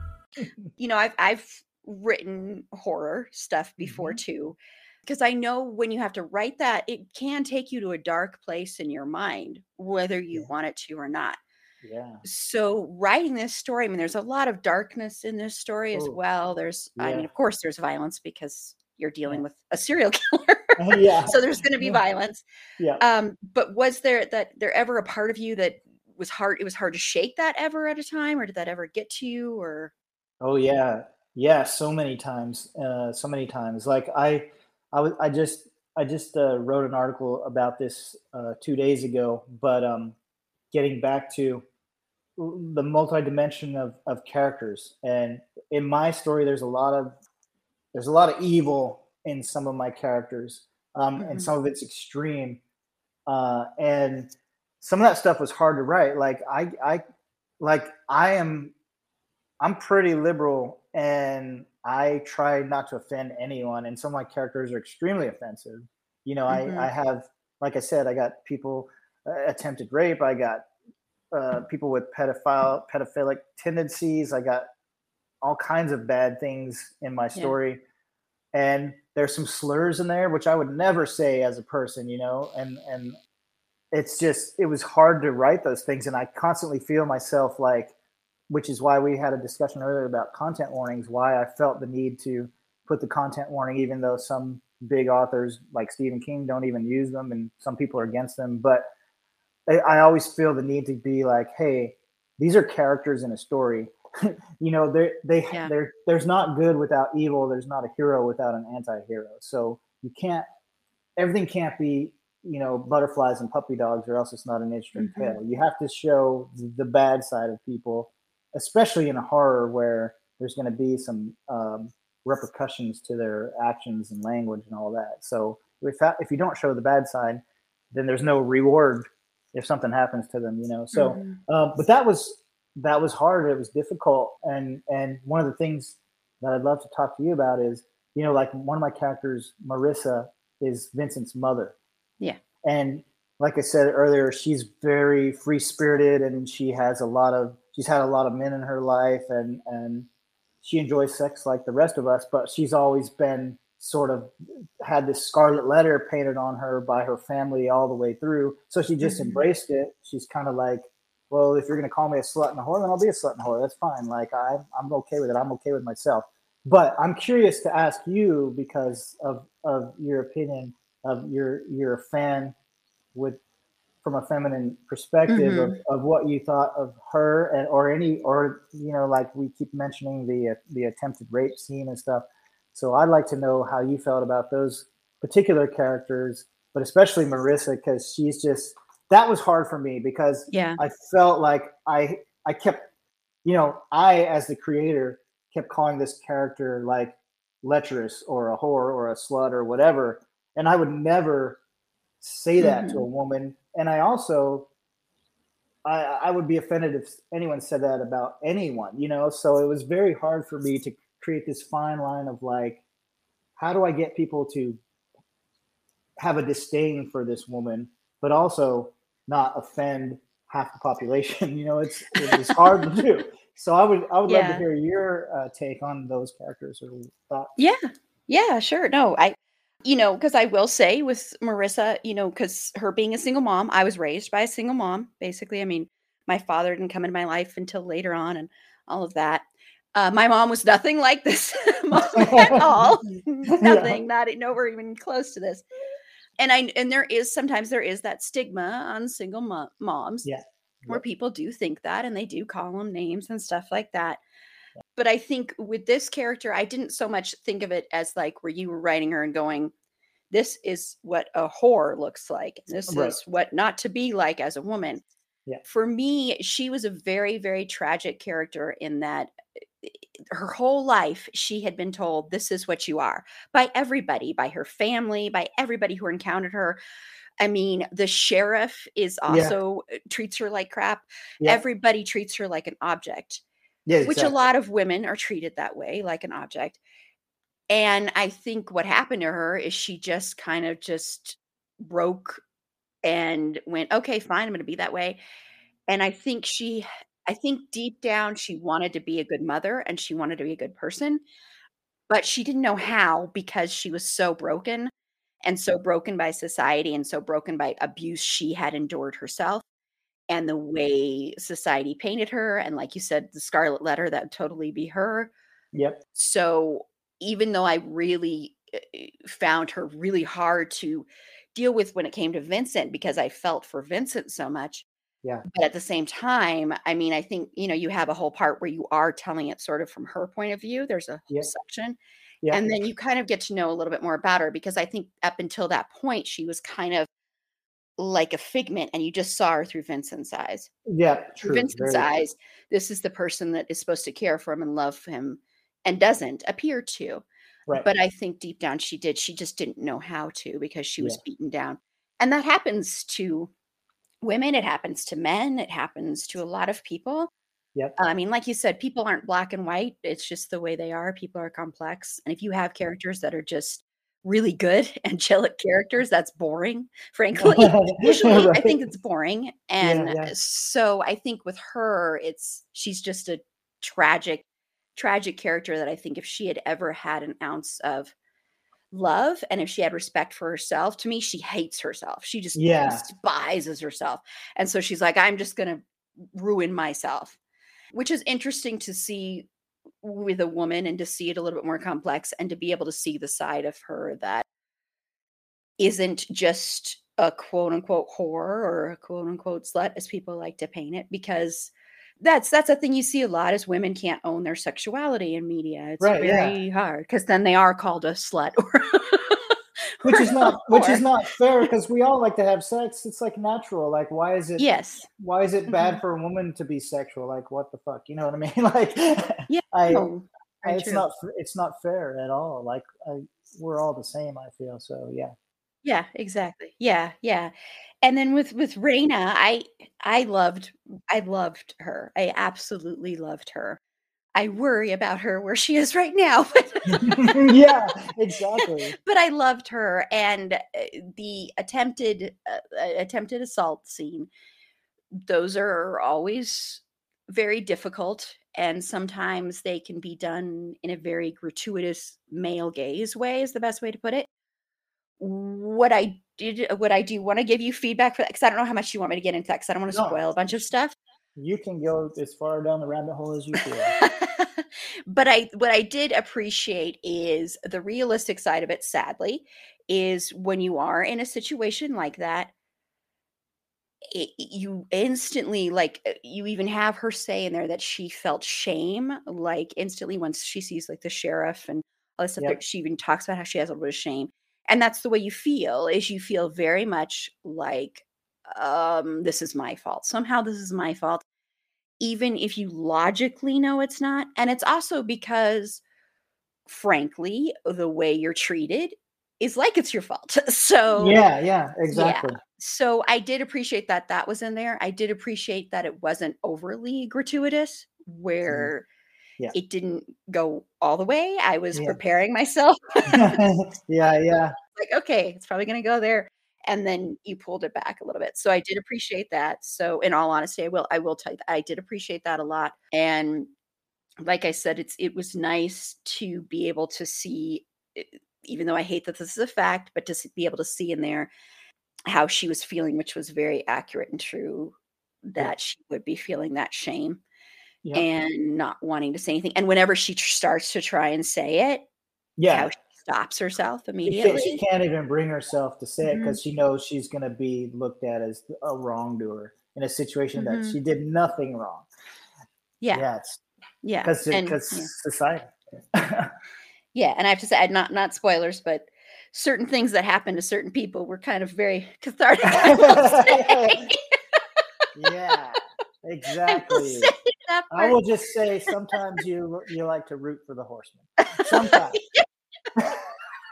You know, I've I've written horror stuff before mm-hmm. too. Because I know when you have to write that, it can take you to a dark place in your mind, whether you yeah. want it to or not. Yeah. So writing this story, I mean, there's a lot of darkness in this story as well. There's, yeah. I mean, of course, there's violence because you're dealing with a serial killer. yeah. So there's going to be yeah. violence. Yeah. Um, but was there that there ever a part of you that was hard? It was hard to shake that ever at a time, or did that ever get to you? Or oh yeah, yeah, so many times, uh, so many times. Like I, I was, I just, I just uh, wrote an article about this uh, two days ago. But um, getting back to the multi-dimension of, of characters and in my story there's a lot of there's a lot of evil in some of my characters, um, mm-hmm. and some of it's extreme. Uh, and some of that stuff was hard to write. Like I, I, like I am, I'm pretty liberal, and I try not to offend anyone. And some of my characters are extremely offensive. You know, mm-hmm. I, I have, like I said, I got people uh, attempted rape. I got uh, people with pedophile pedophilic tendencies. I got all kinds of bad things in my story. Yeah. And there's some slurs in there, which I would never say as a person, you know, and, and it's just, it was hard to write those things. And I constantly feel myself like, which is why we had a discussion earlier about content warnings, why I felt the need to put the content warning, even though some big authors like Stephen King don't even use them and some people are against them. But I, I always feel the need to be like, hey, these are characters in a story you know, they they yeah. there's not good without evil. There's not a hero without an anti-hero. So you can't everything can't be you know butterflies and puppy dogs, or else it's not an interesting mm-hmm. tale. You have to show the bad side of people, especially in a horror where there's going to be some um, repercussions to their actions and language and all that. So if that, if you don't show the bad side, then there's no reward if something happens to them. You know. So, mm-hmm. um, but that was that was hard. It was difficult. And and one of the things that I'd love to talk to you about is, you know, like one of my characters, Marissa, is Vincent's mother. Yeah. And like I said earlier, she's very free spirited and she has a lot of she's had a lot of men in her life and and she enjoys sex like the rest of us, but she's always been sort of had this scarlet letter painted on her by her family all the way through. So she just mm-hmm. embraced it. She's kind of like well, if you're going to call me a slut and a whore, then I'll be a slut and a whore. That's fine. Like I, I'm okay with it. I'm okay with myself. But I'm curious to ask you because of of your opinion of your you're a fan with from a feminine perspective mm-hmm. of, of what you thought of her and or any or you know like we keep mentioning the the attempted rape scene and stuff. So I'd like to know how you felt about those particular characters, but especially Marissa because she's just that was hard for me because yeah. I felt like I I kept you know I as the creator kept calling this character like lecherous or a whore or a slut or whatever and I would never say that mm-hmm. to a mm-hmm. woman and I also I, I would be offended if anyone said that about anyone you know so it was very hard for me to create this fine line of like how do I get people to have a disdain for this woman but also not offend half the population. You know, it's it's hard to do. So I would I would yeah. love to hear your uh, take on those characters or thoughts. Yeah, yeah, sure. No, I, you know, because I will say with Marissa, you know, because her being a single mom, I was raised by a single mom. Basically, I mean, my father didn't come into my life until later on, and all of that. Uh, my mom was nothing like this mom at all. nothing, not nowhere even close to this. And I and there is sometimes there is that stigma on single mo- moms. Yeah. Where people do think that and they do call them names and stuff like that. But I think with this character, I didn't so much think of it as like where you were writing her and going, this is what a whore looks like. This Right. is what not to be like as a woman. Yeah. For me, she was a very, very tragic character in that eh, her whole life she had been told this is what you are by everybody, by her family, by everybody who encountered her. I mean, the sheriff is also uh, treats her like crap. Yeah. Everybody treats her like an object Yeah, which a lot of women are treated that way like an object. And i think what happened to her is she just kind of just broke and went okay fine i'm going to be that way. And i think she i think deep down she wanted to be a good mother and she wanted to be a good person but she didn't know how because she was so broken and so broken by society and so broken by abuse she had endured herself and the way society painted her and like you said the scarlet letter that would totally be her Yep. so even though i really uh, found her really hard to deal with when it came to vincent because i felt for vincent so much Yeah. but at the same time i mean i think you know you have a whole part where you are telling it sort of from her point of view there's a whole Yeah. section Yeah. and then you kind of get to know a little bit more about her because i think up until that point she was kind of like a figment and you just saw her through vincent's eyes yeah. through vincent's very- eyes this is the person that is supposed to care for him and love him and doesn't appear to Right. but i think deep down she did she just didn't know how to because she was Yeah. beaten down and that happens to women it happens to men it happens to a lot of people Yep. i mean like you said people aren't black and white it's just the way they are people are complex and if you have characters that are just really good angelic characters that's boring frankly usually i think it's boring and yeah. Uh, so i think with her it's she's just a tragic tragic character that i think if she had ever had an ounce of love and if she had respect for herself to me she hates herself she just Yeah. despises herself and so she's like i'm just going to ruin myself which is interesting to see with a woman and to see it a little bit more complex and to be able to see the side of her that isn't just a quote unquote whore or a quote unquote slut as people like to paint it because that's that's a thing you see a lot is women can't own their sexuality in media it's Right, yeah. very hard because then they are called a slut or which is not which is not fair because we all like to have sex. It's like natural. Like why is it yes why is it Mm-hmm. bad for a woman to be sexual? Like what the fuck? You know what I mean? Like Yeah, I, no, I it's true. not it's not fair at all. Like I, we're all the same. I feel so. Yeah. Yeah, exactly. Yeah, yeah. And then with with Raina, I I loved I loved her. I absolutely loved her. I worry about her where she is right now, yeah. Exactly. but I loved her and uh, the attempted uh, attempted assault scene. Those are always very difficult and sometimes they can be done in a very gratuitous male gaze way is the best way to put it what I did, what I do want to give you feedback for that because I don't know how much you want me to get into that because I don't want to No. spoil a bunch of stuff. You can go as far down the rabbit hole as you feel. but I, what I did appreciate is the realistic side of it. Sadly, is when you are in a situation like that, it, you instantly like uh, you even have her say in there that she felt shame like instantly once she sees like the sheriff and all this stuff Yep. she even talks about how she has a little bit of shame and that's the way you feel is you feel very much like um this is my fault somehow this is my fault even if you logically know it's not and it's also because frankly the way you're treated is like it's your fault so yeah. Yeah. Exactly. so I did appreciate that that was in there. I did appreciate that it wasn't overly gratuitous, where Yeah. it didn't go all the way. I was Yeah. preparing myself, yeah. Yeah. like, okay, it's probably going to go there, and then you pulled it back a little bit. So I did appreciate that. So in all honesty, I will I will tell you that I did appreciate that a lot. And like I said, it's it was nice to be able to see, even though I hate that this is a fact, but to be able to see in there how she was feeling, which was very accurate and true that she would be feeling that shame. Yep. and not wanting to say anything. And whenever she tr- starts to try and say it, yeah. how she stops herself immediately. she can't even bring herself to say it because she knows she's going to be looked at as a wrongdoer in a situation that Mhm. she did nothing wrong. Yeah, Yeah, yeah, and- because yeah. society. yeah. And I have to say, not not spoilers, but certain things that happen to certain people were kind of very cathartic. I will say. yeah, I will exactly. I will just say sometimes you you like to root for the horseman. Sometimes.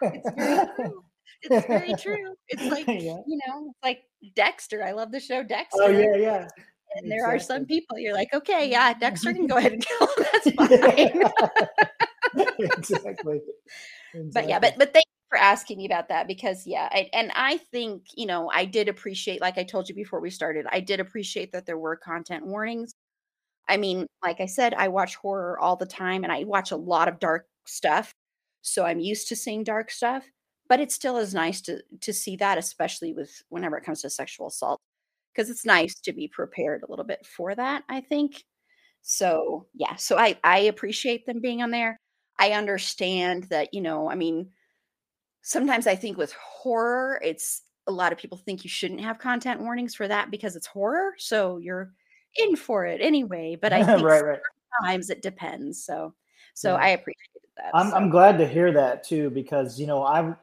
It's very true. It's very true. It's like Yeah. you know, like Dexter. I love the show oh, Dexter. Oh yeah, yeah. and there are some people you're like, okay, yeah, Dexter can go ahead and kill him. That's fine. exactly. but yeah, but but thank you for asking me about that because yeah, I, and I think you know I did appreciate, like I told you before we started, I did appreciate that there were content warnings. I mean, like I said, I watch horror all the time, and I watch a lot of dark stuff, so I'm used to seeing dark stuff. But it still is nice to to see that, especially with whenever it comes to sexual assault, because it's nice to be prepared a little bit for that. I think so. Yeah, so I I appreciate them being on there. I understand that, you know, I mean, sometimes I think with horror, it's a lot of people think you shouldn't have content warnings for that because it's horror. So you're in for it anyway. But I think right, right. sometimes it depends. So, so Yeah. I appreciated that. I'm so. I'm glad to hear that too because you know I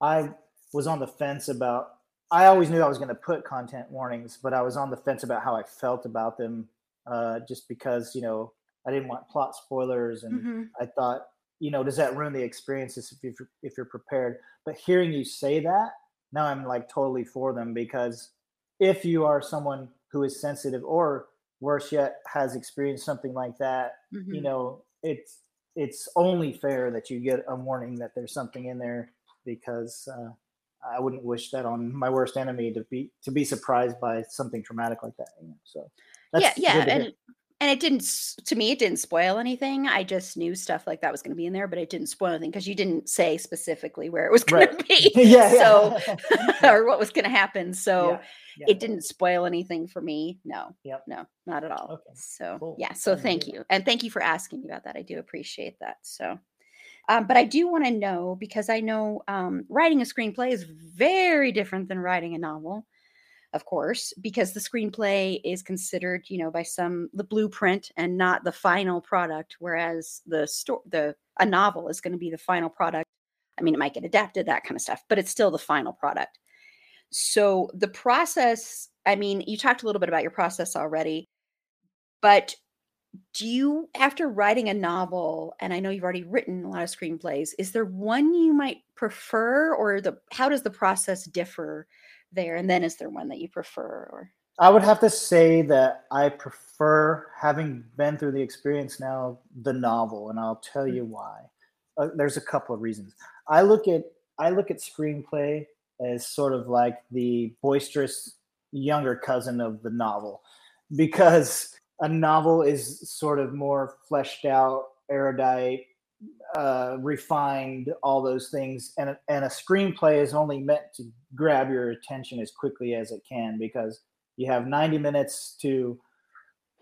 I was on the fence about I always knew I was going to put content warnings, but I was on the fence about how I felt about them, uh, just because you know I didn't want plot spoilers, and Mhm. I thought you know does that ruin the experiences if you're if you're prepared? But hearing you say that now I'm like totally for them because if you are someone who is sensitive or worse yet has experienced something like that you Mhm. know it's it's only fair that you get a warning that there's something in there because uh, I wouldn't wish that on my worst enemy to be to be surprised by something traumatic like that. You know, so yeah, that's yeah, good to hear. and and it didn't to me. It didn't spoil anything. I just knew stuff like that was going to be in there, but it didn't spoil anything because you didn't say specifically where it was going Right. to be. yeah, So yeah. or what was going to happen. So Yeah, yeah. it didn't spoil anything for me. No, Yep. no, not at all. Okay, So cool. yeah, so Glad to hear thank you, and thank you for asking about that. I do appreciate that. So, um, but I do want to know because I know um, writing a screenplay is very different than writing a novel, of course, because the screenplay is considered, you know, by some the blueprint and not the final product, whereas the story, the a novel is going to be the final product. I mean, it might get adapted, that kind of stuff, but it's still the final product. So the process, I mean, you talked a little bit about your process already, but do you, after writing a novel, and I know you've already written a lot of screenplays, is there one you might prefer, or the how does the process differ there? And then is there one that you prefer, or I would have to say that I prefer having been through the experience now the novel, and I'll tell Mm. you why. Uh, there's a couple of reasons. I look at I look at screenplay as sort of like the boisterous younger cousin of the novel, because a novel is sort of more fleshed out, erudite, uh, refined, all those things, and a- and a screenplay is only meant to grab your attention as quickly as it can because you have 90 minutes to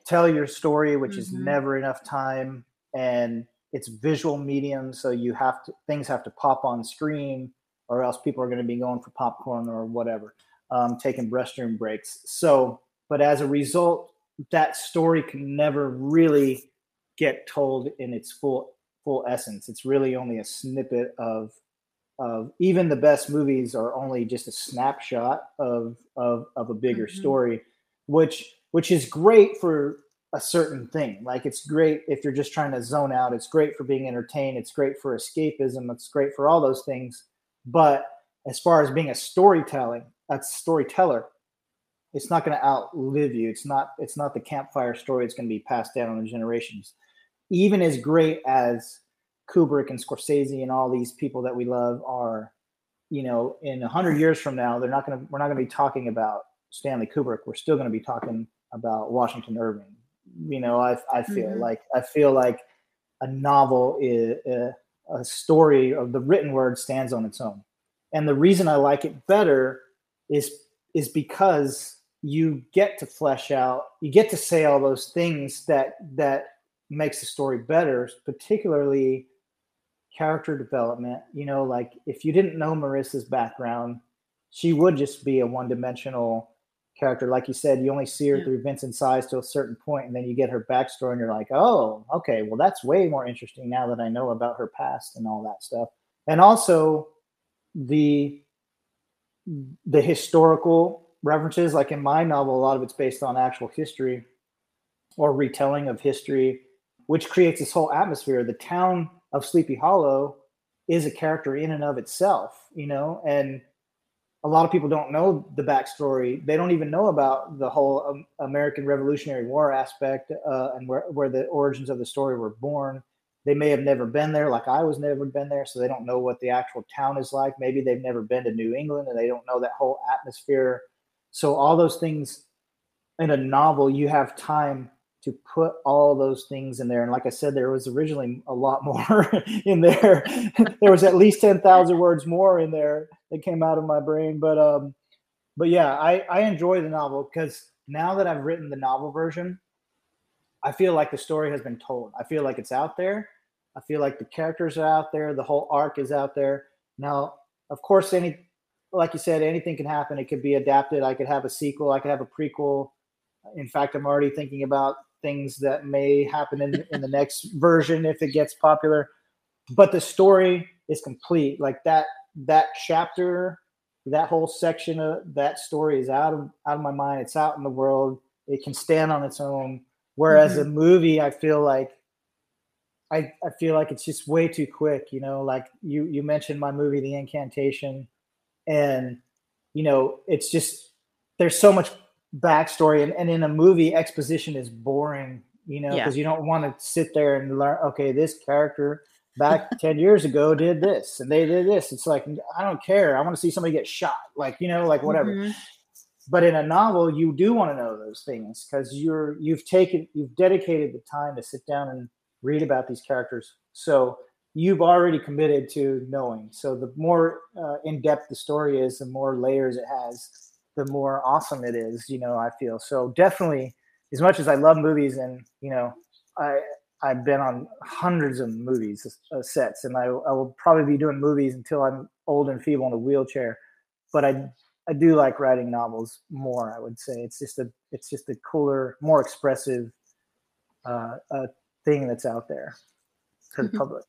tell your story which is Mhm. never enough time and it's visual medium so you have to things have to pop on screen or else people are going to be going for popcorn or whatever um, taking restroom breaks so but as a result that story can never really get told in its full full essence. It's really only a snippet of of even the best movies are only just a snapshot of of, of a bigger Mhm. story which which is great for a certain thing. Like it's great if you're just trying to zone out. It's great for being entertained. It's great for escapism. It's great for all those things. But as far as being a storytelling a storyteller it's not going to outlive you. It's not it's not the campfire story it's going to be passed down on the generations even as great as kubrick and scorsese and all these people that we love are you know in a 100 years from now they're not going to we're not going to be talking about stanley kubrick. We're still going to be talking about washington irving. You know i, I feel Mhm. like i feel like a novel is a, a story of the written word stands on its own. And the reason i like it better is is because you get to flesh out, you get to say all those things that that makes the story better, particularly character development. You know, like if you didn't know Marissa's background, she would just be a one-dimensional character. Like you said, you only see her yeah. through Vincent's eyes to a certain point, and then you get her backstory, and you're like, oh, okay, well, that's way more interesting now that I know about her past and all that stuff. And also the the historical references, like in my novel, a lot of it's based on actual history or retelling of history, which creates this whole atmosphere. The town of Sleepy Hollow is a character in and of itself, you know, and a lot of people don't know the backstory. They don't even know about the whole um, American Revolutionary War aspect uh, and where, where the origins of the story were born. They may have never been there, like I was never been there, so they don't know what the actual town is like. Maybe they've never been to New England and they don't know that whole atmosphere. So all those things in a novel, you have time to put all those things in there. And like I said, there was originally a lot more in there. there was at least 10,000 words more in there that came out of my brain. But, um, but yeah, I, I enjoy the novel because now that I've written the novel version, I feel like the story has been told. I feel like it's out there. I feel like the characters are out there. The whole arc is out there. Now, of course, any, like you said, anything can happen. It could be adapted. I could have a sequel. I could have a prequel. In fact, I'm already thinking about things that may happen in, in the next version if it gets popular. But the story is complete. Like that that chapter, that whole section of that story is out of out of my mind. It's out in the world. It can stand on its own. Whereas mm-hmm. a movie, I feel like I, I feel like it's just way too quick, you know, like you you mentioned my movie The Incantation and you know, it's just there's so much backstory and, and in a movie exposition is boring you know because yeah. you don't want to sit there and learn okay this character back 10 years ago did this and they did this. It's like i don't care. I want to see somebody get shot like you know like whatever. Mm-hmm. but in a novel you do want to know those things because you're you've taken you've dedicated the time to sit down and read about these characters. So you've already committed to knowing. So the more uh, in-depth the story is the more layers it has the more awesome it is, you know, I feel. So definitely as much as I love movies and, you know, I I've been on hundreds of movies uh, sets and I, I will probably be doing movies until I'm old and feeble in a wheelchair. But I I do like writing novels more, I would say. It's just a it's just a cooler, more expressive uh, uh thing that's out there to the mm-hmm. public.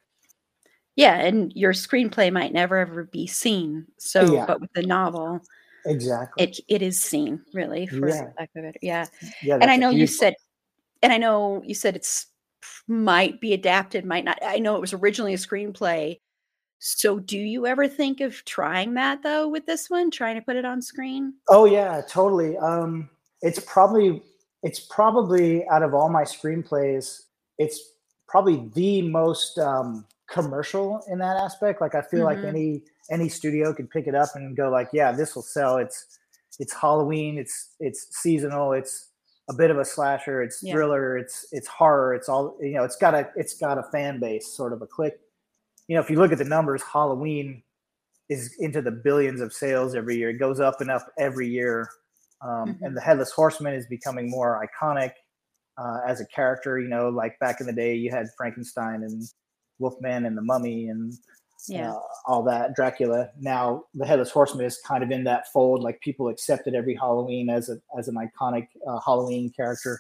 Yeah, and your screenplay might never ever be seen. So, yeah. but with the novel, Exactly. It it is seen really for yeah. lack of it. Yeah. Yeah. And I know you said, and I know you said it's might be adapted, might not. I know it was originally a screenplay. So do you ever think of trying that though with this one, trying to put it on screen? Oh yeah, totally. Um, it's probably it's probably out of all my screenplays, it's probably the most um, commercial in that aspect. Like I feel mm-hmm. like any any studio could pick it up and go like, yeah, this will sell. It's it's Halloween. It's it's seasonal. It's a bit of a slasher. It's yeah. thriller. It's it's horror. It's all you know. It's got a it's got a fan base, sort of a click. You know, if you look at the numbers, Halloween is into the billions of sales every year. It goes up and up every year. Um, mm-hmm. And the Headless Horseman is becoming more iconic uh, as a character. You know, like back in the day, you had Frankenstein and Wolfman and the Mummy and yeah. Uh, all that Dracula. Now the Headless Horseman is kind of in that fold. Like people accepted every Halloween as a as an iconic uh, Halloween character.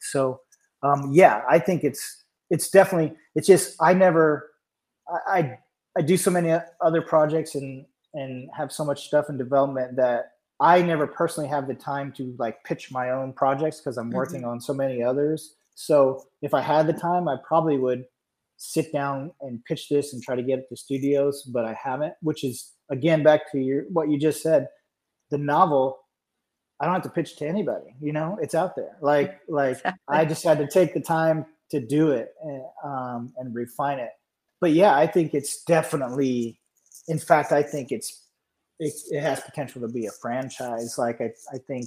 So um, yeah, I think it's it's definitely it's just I never I, I I do so many other projects and and have so much stuff in development that I never personally have the time to like pitch my own projects because I'm working mm-hmm. on so many others. So if I had the time, I probably would sit down and pitch this and try to get it to studios, but I haven't, which is again back to your what you just said. The novel, I don't have to pitch to anybody, you know, it's out there. Like like exactly. I just had to take the time to do it and, um, and refine it. But yeah, I think it's definitely in fact, I think it's it, it has potential to be a franchise. Like I, I think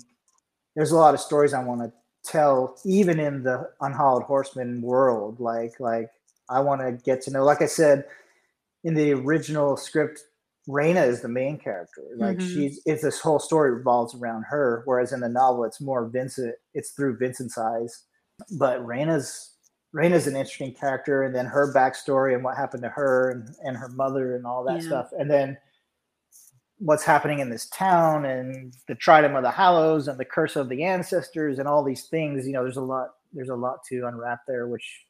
there's a lot of stories I want to tell, even in the Unhallowed Horseman world. Like like I want to get to know. Like I said, in the original script, Raina is the main character. Like Mhm. she's it's this whole story revolves around her, whereas in the novel it's more Vincent. It's through Vincent's eyes. But Raina's Raina's an interesting character, and then her backstory and what happened to her and, and her mother and all that Yeah. stuff, and then what's happening in this town and the trident of the hallows and the curse of the ancestors and all these things. You know, there's a lot there's a lot to unwrap there, which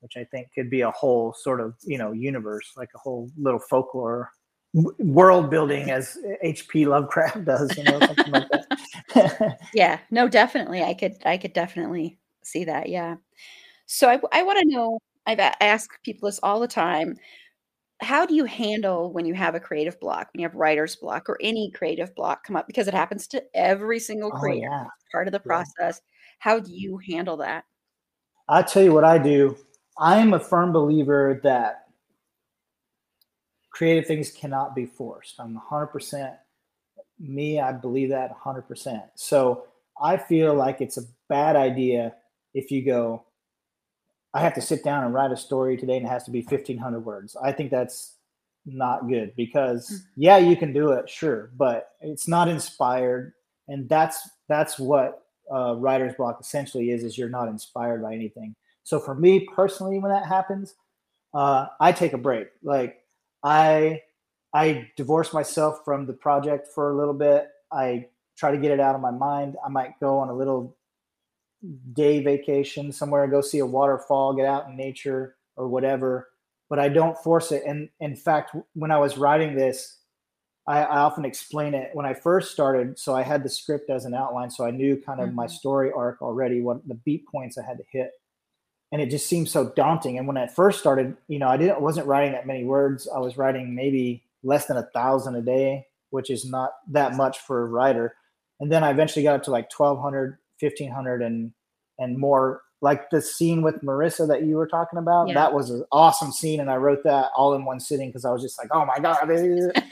which I think could be a whole sort of you know universe, like a whole little folklore world building as H.P. Lovecraft does, you know, something like that. Yeah, no, definitely. I could I could definitely see that. Yeah. So I I want to know, I've asked people this all the time. How do you handle when you have a creative block, when you have writer's block or any creative block come up because it happens to every single oh creator, yeah, part of the yeah. process. How do you handle that? I'll tell you what I do. I'm a firm believer that creative things cannot be forced. I'm 100% me. I believe that 100%. So I feel like it's a bad idea if you go, I have to sit down and write a story today and it has to be 1500 words. I think that's not good because Mm. yeah, you can do it, sure, but it's not inspired. And that's, that's what uh, writer's block essentially is, is you're not inspired by anything. So for me personally, when that happens, uh, I take a break. Like I, I divorce myself from the project for a little bit. I try to get it out of my mind. I might go on a little day vacation somewhere, go see a waterfall, get out in nature or whatever. But I don't force it. And in fact, when I was writing this, I, I often explain it when I first started. So I had the script as an outline, so I knew kind of my Mhm. story arc already, what the beat points I had to hit and it just seemed so daunting. And when I first started, you know, I didn't wasn't writing that many words. I was writing maybe less than a thousand a day, which is not that much for a writer. And then I eventually got up to like 1200, 1500 and and more like the scene with Marissa that you were talking about. Yeah. That was an awesome scene. And I wrote that all in one sitting because I was just like, oh my God,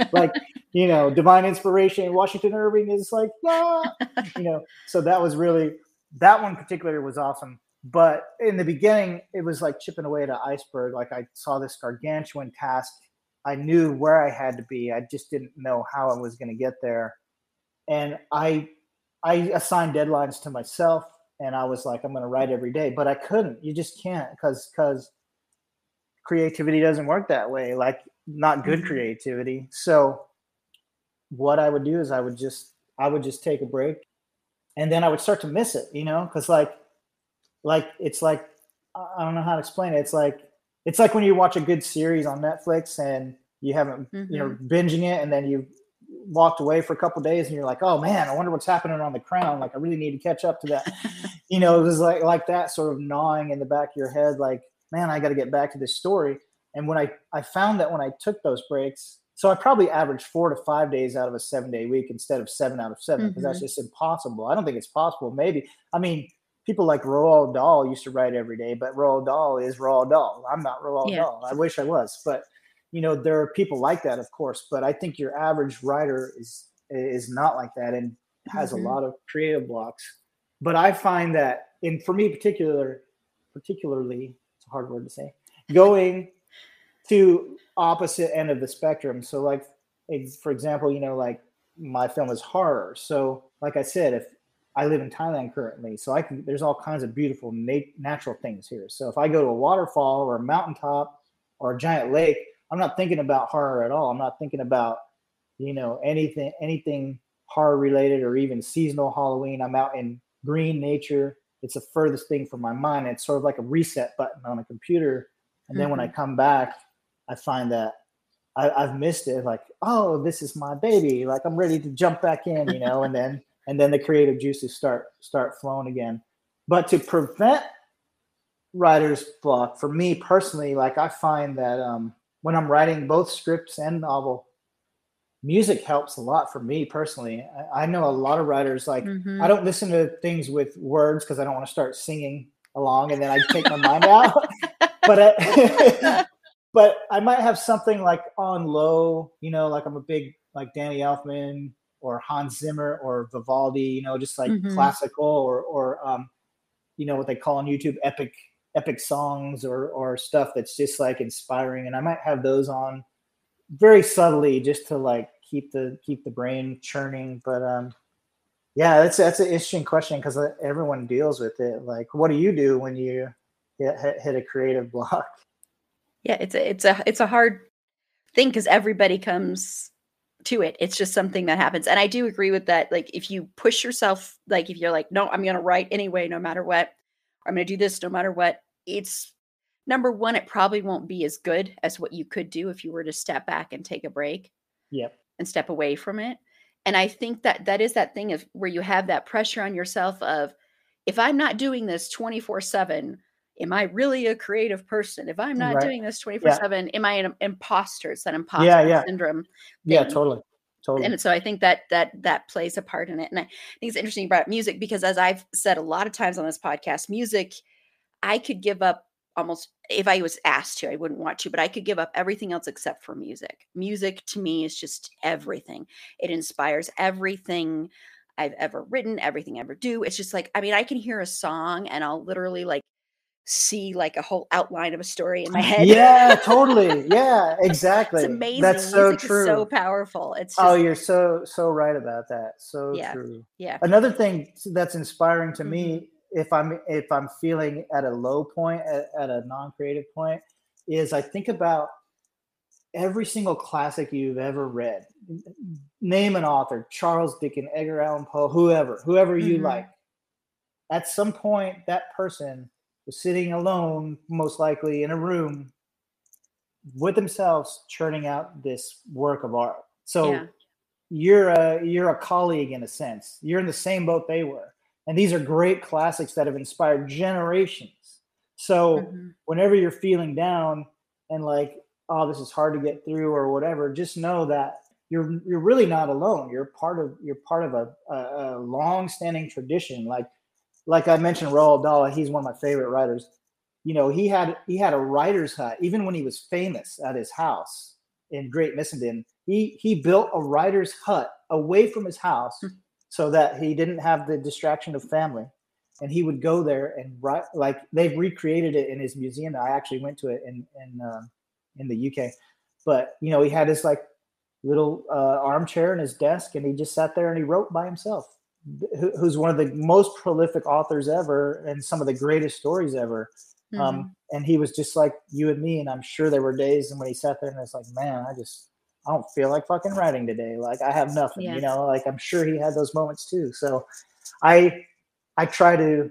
like, you know, divine inspiration. Washington Irving is like, ah, you know, so that was really, that one particular was awesome but in the beginning it was like chipping away at an iceberg. Like i saw this gargantuan task. I knew where i had to be. I just didn't know how i was going to get there. And i i assigned deadlines to myself and i was like i'm going to write every day but i couldn't. You just can't because because creativity doesn't work that way like not good Mhm. creativity. So what i would do is i would just i would just take a break and then i would start to miss it you know? Because like like it's like I don't know how to explain it. It's like it's like when you watch a good series on Netflix and you haven't you know mm-hmm. binging it and then you walked away for a couple days and you're like, oh man, I wonder what's happening on the crown. Like I really need to catch up to that. you know, it was like like that sort of gnawing in the back of your head, like, man, I got to get back to this story. And when I I found that when I took those breaks, so I probably averaged four to five days out of a seven day week instead of seven out of seven because that's mm-hmm. just impossible. I don't think it's possible. Maybe I mean people like Roald Dahl used to write every day, but Roald Dahl is Roald Dahl. I'm not Roald Yeah. Dahl. I wish I was, but you know there are people like that, of course. But I think your average writer is is not like that and has Mhm. a lot of creative blocks. But I find that, and for me particular, particularly, it's a hard word to say, going to opposite end of the spectrum. So like for example, you know, like my film is horror. So like I said, if I live in Thailand currently, so I can there's all kinds of beautiful nat- natural things here. So if I go to a waterfall or a mountaintop or a giant lake, I'm not thinking about horror at all. I'm not thinking about you know anything anything horror related or even seasonal Halloween. I'm out in green nature. It's the furthest thing from my mind. It's sort of like a reset button on a computer. And then when I mm-hmm. come back, I find that I, I've missed it. Like, oh, this is my baby. Like I'm ready to jump back in, you know, and then and then the creative juices start start flowing again. But to prevent writer's block, for me personally, like I find that um, when I'm writing both scripts and novel, music helps a lot for me personally. I, I know a lot of writers like Mhm. I don't listen to things with words because I don't want to start singing along and then I take my mind out. But I, but I might have something like on low, you know, like I'm a big like Danny Elfman or Hans Zimmer or Vivaldi, you know, just like Mhm. classical or or um, you know what they call on YouTube epic epic songs or or stuff that's just like inspiring. And I might have those on very subtly just to like keep the keep the brain churning. But um, yeah, that's that's an interesting question because uh, everyone deals with it. Like, what do you do when you hit, hit a creative block? Yeah, it's a it's a it's a hard thing because everybody comes to it. It's just something that happens. And I do agree with that. Like if you push yourself, like if you're like, no, I'm gonna write anyway, no matter what, I'm gonna do this no matter what, it's number one, it probably won't be as good as what you could do if you were to step back and take a break. Yep. And step away from it. And I think that that is that thing of where you have that pressure on yourself of if I'm not doing this 24 7, am I really a creative person? If I'm not right. doing this 24 yeah. 7, am I an imposter? It's that imposter yeah, yeah. syndrome. Thing. Yeah, totally. Totally. And so I think that that that plays a part in it. And I think it's interesting about music because as I've said a lot of times on this podcast, music, I could give up almost if I was asked to, I wouldn't want to, but I could give up everything else except for music. Music to me is just everything. It inspires everything I've ever written, everything I ever do. It's just like, I mean, I can hear a song and I'll literally like see like a whole outline of a story in my head. Yeah, totally. Yeah, exactly. it's amazing. That's so Music true. so powerful. It's oh, just, oh, you're so so right about that. So yeah, true. Yeah. Another thing that's inspiring to mm-hmm. me if I'm if I'm feeling at a low point, at, at a non-creative point, is I think about every single classic you've ever read. Name an author: Charles Dickens, Edgar Allan Poe, whoever, whoever you mm-hmm. like. At some point, that person was sitting alone, most likely in a room with themselves, churning out this work of art. So yeah. you're a you're a colleague in a sense. You're in the same boat they were and these are great classics that have inspired generations. So mm-hmm. whenever you're feeling down and like, oh, this is hard to get through or whatever, just know that you're you're really not alone. You're part of you're part of a, a, a long-standing tradition. Like like I mentioned, Roald Dahl, he's one of my favorite writers. You know, he had he had a writer's hut even when he was famous at his house in Great Missenden. He he built a writer's hut away from his house hmm. so that he didn't have the distraction of family. And he would go there and write like they've recreated it in his museum. I actually went to it in in uh, in the uk but you know he had his like little uh, armchair in his desk and he just sat there and he wrote by himself who's one of the most prolific authors ever and some of the greatest stories ever um, mm-hmm. um, and he was just like you and me and i'm sure there were days when he sat there and it's like man i just I don't feel like fucking writing today. Like I have nothing, yeah. you know, like I'm sure he had those moments too. So I I try to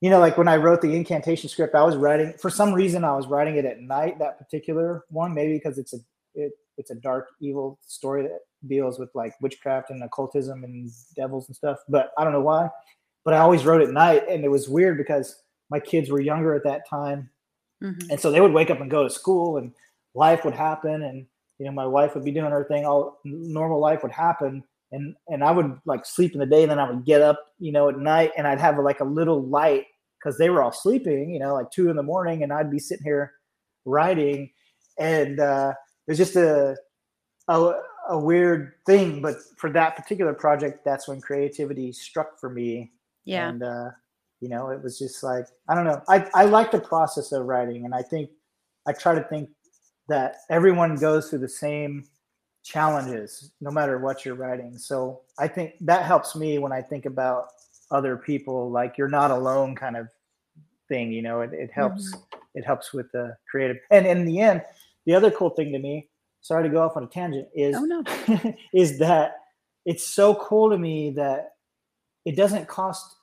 you know, like when I wrote the incantation script, I was writing for some reason I was writing it at night, that particular one, maybe because it's a it, it's a dark evil story that deals with like witchcraft and occultism and devils and stuff. But I don't know why. But I always wrote at night and it was weird because my kids were younger at that time. Mm-hmm. And so they would wake up and go to school and life would happen and you know, my wife would be doing her thing, all normal life would happen. And, and I would like sleep in the day and then I would get up, you know, at night and I'd have like a little light because they were all sleeping, you know, like two in the morning and I'd be sitting here writing and uh, it was just a, a, a weird thing. But for that particular project, that's when creativity struck for me. Yeah. And, uh, you know, it was just like, I don't know. I, I like the process of writing and I think I try to think that everyone goes through the same challenges no matter what you're writing so i think that helps me when i think about other people like you're not alone kind of thing you know it, it helps mm-hmm. it helps with the creative and in the end the other cool thing to me sorry to go off on a tangent is oh, no. is that it's so cool to me that it doesn't cost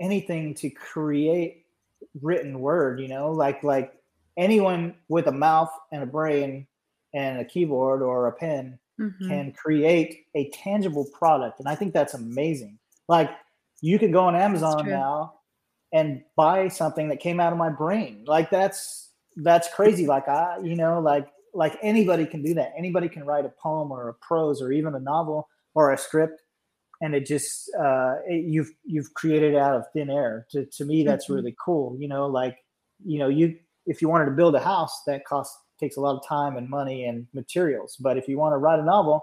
anything to create written word you know? Like like anyone with a mouth and a brain and a keyboard or a pen mm-hmm. can create a tangible product and i think that's amazing. Like you could go on amazon now and buy something that came out of my brain. Like that's that's crazy. Like i you know like like anybody can do that anybody can write a poem or a prose or even a novel or a script and it just uh, it, you've you've created out of thin air to, to me that's mm-hmm. really cool you know like you know you if you wanted to build a house, that costs takes a lot of time and money and materials. But if you want to write a novel,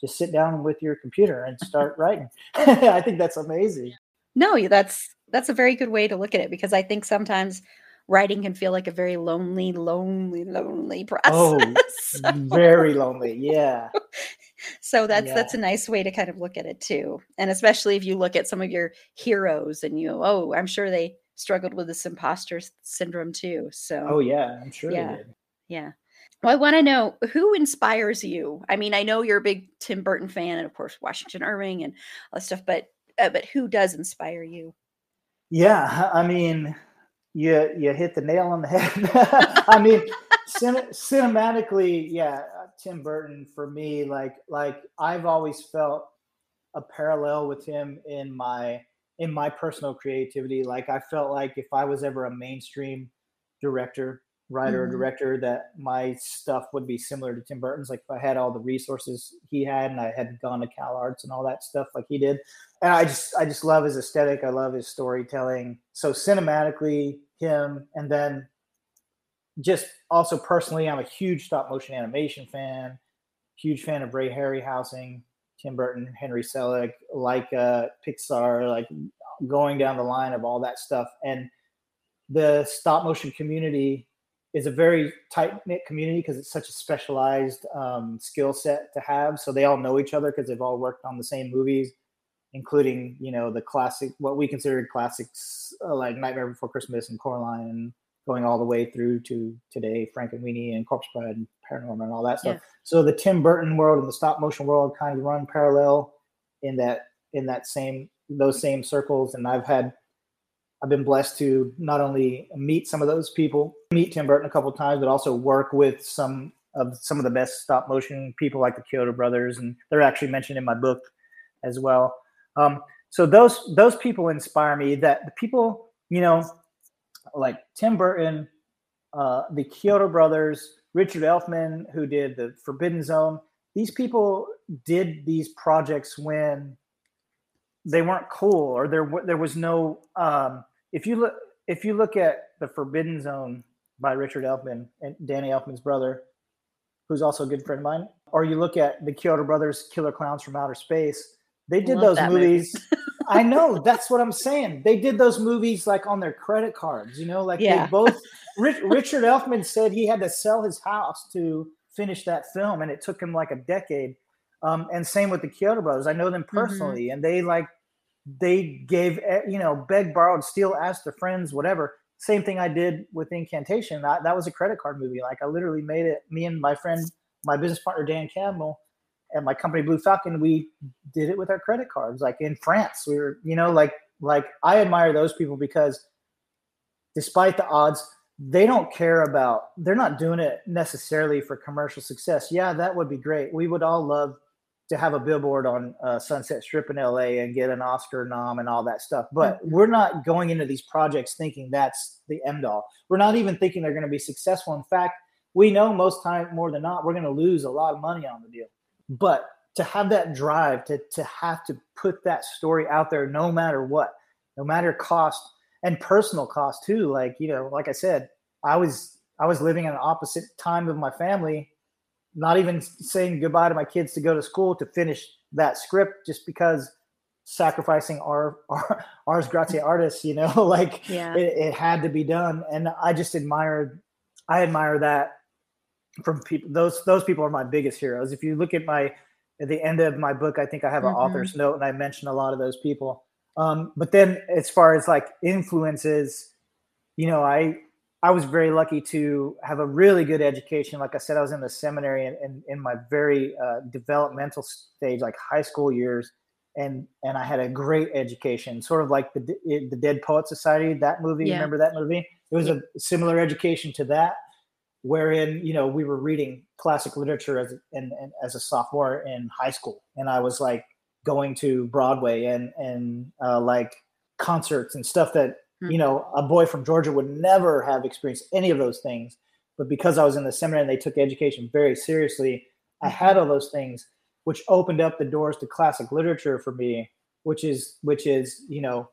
just sit down with your computer and start writing. I think that's amazing. No, that's that's a very good way to look at it because I think sometimes writing can feel like a very lonely, lonely, lonely process. Oh, so, very lonely. Yeah. so that's Yeah. that's a nice way to kind of look at it too. And especially if you look at some of your heroes and you, oh, I'm sure they struggled with this imposter syndrome too. So Oh yeah, I'm sure Yeah. they did. yeah. Well, I want to know who inspires you. I mean, I know you're a big Tim Burton fan, and of course Washington Irving and all that stuff. But uh, but who does inspire you? Yeah, I mean, you you hit the nail on the head. I mean, cin- cinematically, yeah, Tim Burton for me, like like I've always felt a parallel with him in my in my personal creativity. Like I felt like if I was ever a mainstream director, writer, or Mhm. director, that my stuff would be similar to Tim Burton's. Like if I had all the resources he had, and I had gone to Cal Arts and all that stuff like he did and I just I just love his aesthetic. I love his storytelling. So cinematically, him, and then just also personally, I'm a huge stop motion animation fan. Huge fan of Ray Harryhausen, Tim Burton, Henry Selick, like Pixar, like going down the line of all that stuff. And the stop motion community is a very tight knit community because it's such a specialized um, skill set to have. So they all know each other because they've all worked on the same movies including you know the classic what we considered classics uh, like Nightmare Before Christmas and Coraline, and going all the way through to today, Frankenweenie and Corpse Bride and Paranorman and all that stuff. Yeah. So the Tim Burton world and the stop motion world kind of run parallel in that in that same those same circles, and I've had I've been blessed to not only meet some of those people, meet Tim Burton a couple times, but also work with some of some of the best stop motion people like the Chiodo brothers, and they're actually mentioned in my book as well. Um, so those those people inspire me. That the people, you know, like Tim Burton, uh, the Chiodo brothers, Richard Elfman, who did the Forbidden Zone. These people did these projects when they weren't cool, or there there was no. Um, if you look if you look at the Forbidden Zone by Richard Elfman and Danny Elfman's brother, who's also a good friend of mine, or you look at the Chiodo brothers, Killer Klowns from Outer Space. They did those that movie. movies. I know that's what I'm saying. They did those movies like on their credit cards, you know, like Yeah. they both. Rich, Richard Elfman said he had to sell his house to finish that film, and it took him like a decade. Um, and same with the Chiodo brothers. I know them Mm-hmm. personally, and they like they gave eh, you know begged, borrowed, steal, asked their friends, whatever. Same thing I did with Incantation. That, that was a credit card movie. Like I literally made it. Me and my friend, my business partner Dan Campbell, and my company Blue Falcon, we did it with our credit cards. Like in France, we were, you know, like like I admire those people because despite the odds, they don't care about. They're not doing it necessarily for commercial success. Yeah, that would be great. We would all love to have a billboard on uh, Sunset Strip in LA and get an Oscar nom and all that stuff. But we're not going into these projects thinking that's the end all. We're not even thinking they're going to be successful. In fact, we know most time more than not we're going to lose a lot of money on the deal. But to have that drive to to have to put that story out there no matter what, no matter cost and personal cost too. Like, you know, like I said, I was I was living in an opposite time of my family not even saying goodbye to my kids to go to school to finish that script just because sacrificing our, our ars gratia artis you know like Yeah. it, it had to be done and i just admired i admire that from people those those people are my biggest heroes if you look at my at the end of my book i think i have an Mhm. author's note and i mention a lot of those people um, but then as far as like influences you know i I was very lucky to have a really good education. Like I said, I was in the seminary and in, in, my very uh, developmental stage, like high school years, and and I had a great education, sort of like the the Dead Poet Society. That movie, Yeah. remember that movie? It was a similar education to that, wherein you know we were reading classic literature as and, and as a sophomore in high school, and I was like going to Broadway and and uh, like concerts and stuff that you know, a boy from Georgia would never have experienced any of those things. But because I was in the seminary and they took education very seriously, I had all those things, which opened up the doors to classic literature for me, which is which is you know,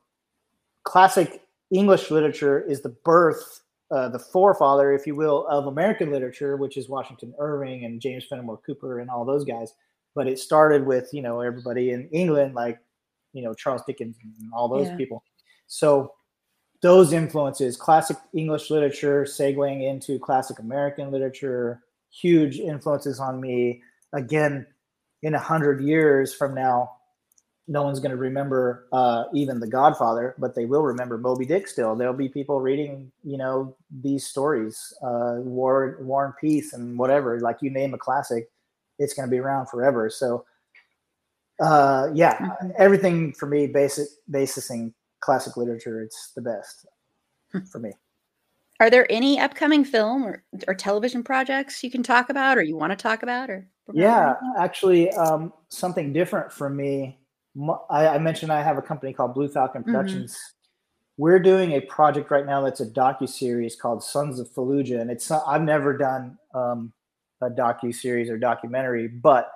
classic English literature is the birth, uh, the forefather, if you will, of American literature, which is Washington Irving and James Fenimore Cooper and all those guys. But it started with you know everybody in England, like you know Charles Dickens and all those Yeah. people. So those influences, classic English literature, segueing into classic American literature, huge influences on me. Again, in a hundred years from now, no one's going to remember uh, even The Godfather, but they will remember Moby Dick. Still, there'll be people reading, you know, these stories, uh, War, War and Peace, and whatever. Like you name a classic, it's going to be around forever. So, uh, yeah, mm-hmm. everything for me, basic basising classic literature, it's the best hmm. for me. Are there any upcoming film or, or television projects you can talk about, or you want to talk about, or? Yeah, actually, um, something different for me I, I, mentioned I have a company called Blue Falcon mm-hmm. Productions. Mm-hmm. We're doing a project right now that's a docu series called Sons of Fallujah, and it's I've never done um, a docu series or documentary, but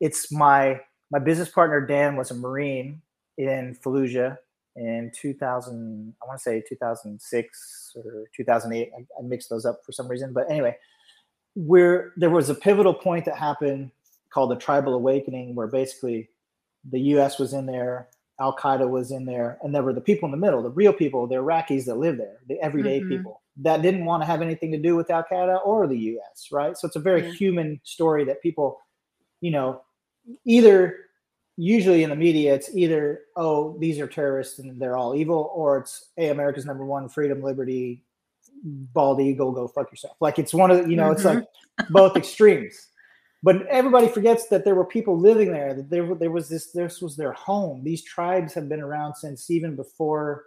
it's my my business partner Dan was a Marine in Fallujah in 2000. I want to say 2006 or 2008. I, I mixed those up for some reason, but anyway, where there was a pivotal point that happened called the Tribal Awakening, where basically the U.S. was in there, Al Qaeda was in there, and there were the people in the middle, the real people, the Iraqis that live there, the everyday mm-hmm. people that didn't want to have anything to do with Al Qaeda or the U.S. Right? So it's a very yeah. human story that people, you know, either usually in the media it's either oh these are terrorists and they're all evil, or it's hey America's number one, freedom, liberty, bald eagle, go fuck yourself. Like it's one of the, you know, mm-hmm. it's like mm-hmm. both extremes but everybody forgets that there were people living there that there, there was this this was their home these tribes have been around since even before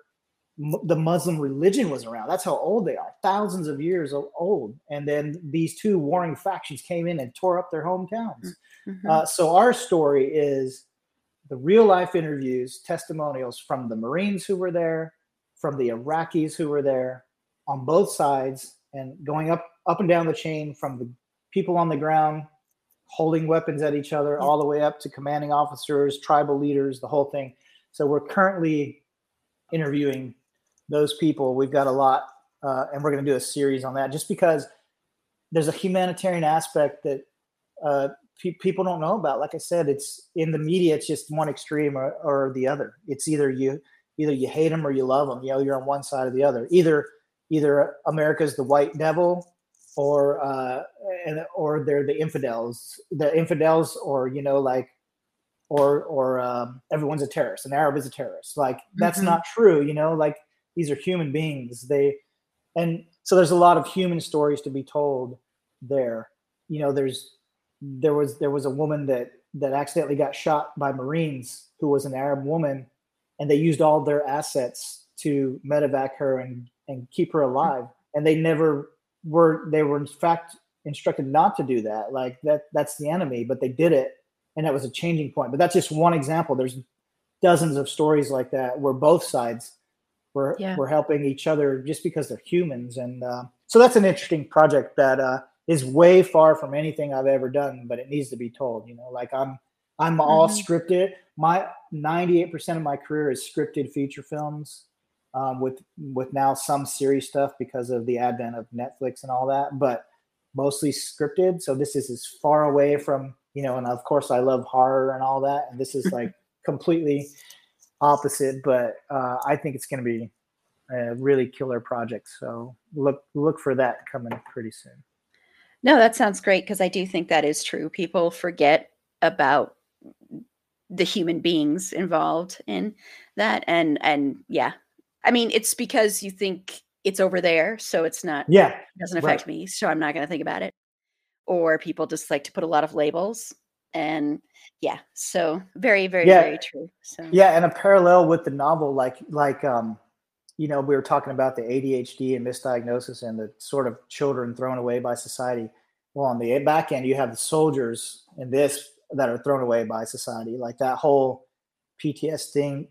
the muslim religion was around that's how old they are thousands of years old and then these two warring factions came in and tore up their hometowns mm-hmm. uh, so our story is the real life interviews testimonials from the marines who were there from the iraqis who were there on both sides and going up up and down the chain from the people on the ground holding weapons at each other, all the way up to commanding officers, tribal leaders, the whole thing. So we're currently interviewing those people. We've got a lot, uh, and we're going to do a series on that just because there's a humanitarian aspect that uh, pe- people don't know about. Like I said, it's in the media, it's just one extreme or, or the other. It's either you either you hate them or you love them. You know, you're on one side or the other. Either either America's the white devil or uh, and or they're the infidels, the infidels, or you know, like, or or um, everyone's a terrorist. An Arab is a terrorist. Like that's mm-hmm. not true. You know, like these are human beings. They and so there's a lot of human stories to be told there. You know, there's there was there was a woman that that accidentally got shot by Marines who was an Arab woman, and they used all their assets to medevac her and and keep her alive. And they never were they were in fact instructed not to do that. Like that that's the enemy, but they did it and that was a changing point. But that's just one example. There's dozens of stories like that where both sides were yeah. were helping each other just because they're humans. And uh, so that's an interesting project that uh, is way far from anything I've ever done, but it needs to be told. You know, like I'm I'm all mm-hmm. scripted. My 98% of my career is scripted feature films um, with with now some series stuff because of the advent of Netflix and all that, but mostly scripted. So this is as far away from you know, and of course I love horror and all that, and this is like completely opposite. But uh, I think it's going to be a really killer project. So look look for that coming pretty soon. No, that sounds great because I do think that is true. People forget about the human beings involved in that and and yeah I mean, it's because you think it's over there, so it's not. Yeah, it doesn't affect right. me, so I'm not going to think about it. Or people just like to put a lot of labels, and yeah, so very, very, yeah. very true. So yeah, and a parallel with the novel, like like um, you know, we were talking about the ADHD and misdiagnosis and the sort of children thrown away by society. Well, on the back end, you have the soldiers in this that are thrown away by society, like that whole PTS thing,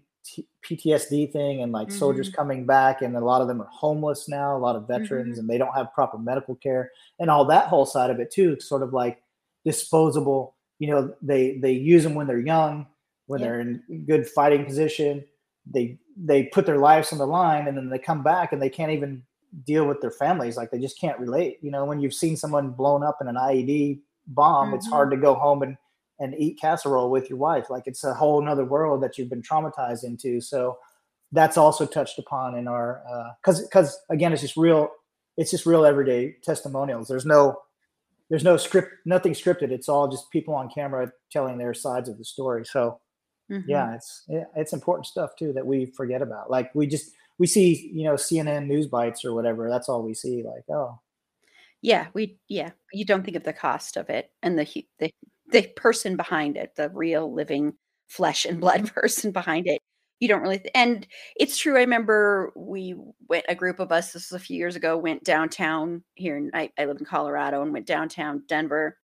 PTSD thing and like mm-hmm. soldiers coming back, and a lot of them are homeless now, a lot of veterans, mm-hmm. and they don't have proper medical care, and all that whole side of it too. Sort of like disposable. You know, they they use them when they're young, when yeah. they're in good fighting position. They they put their lives on the line, and then they come back and they can't even deal with their families. Like they just can't relate. You know, when you've seen someone blown up in an IED bomb, mm-hmm. it's hard to go home and and eat casserole with your wife. Like it's a whole nother world that you've been traumatized into. So that's also touched upon in our because uh, because again it's just real it's just real everyday testimonials there's no there's no script nothing scripted it's all just people on camera telling their sides of the story so mm-hmm. yeah it's it's important stuff too that we forget about like we just we see you know cnn news bites or whatever that's all we see like oh yeah we yeah you don't think of the cost of it and the the, the person behind it the real living flesh and blood person behind it you don't really th- and it's true i remember we went a group of us this was a few years ago went downtown here in, I, I live in colorado and went downtown denver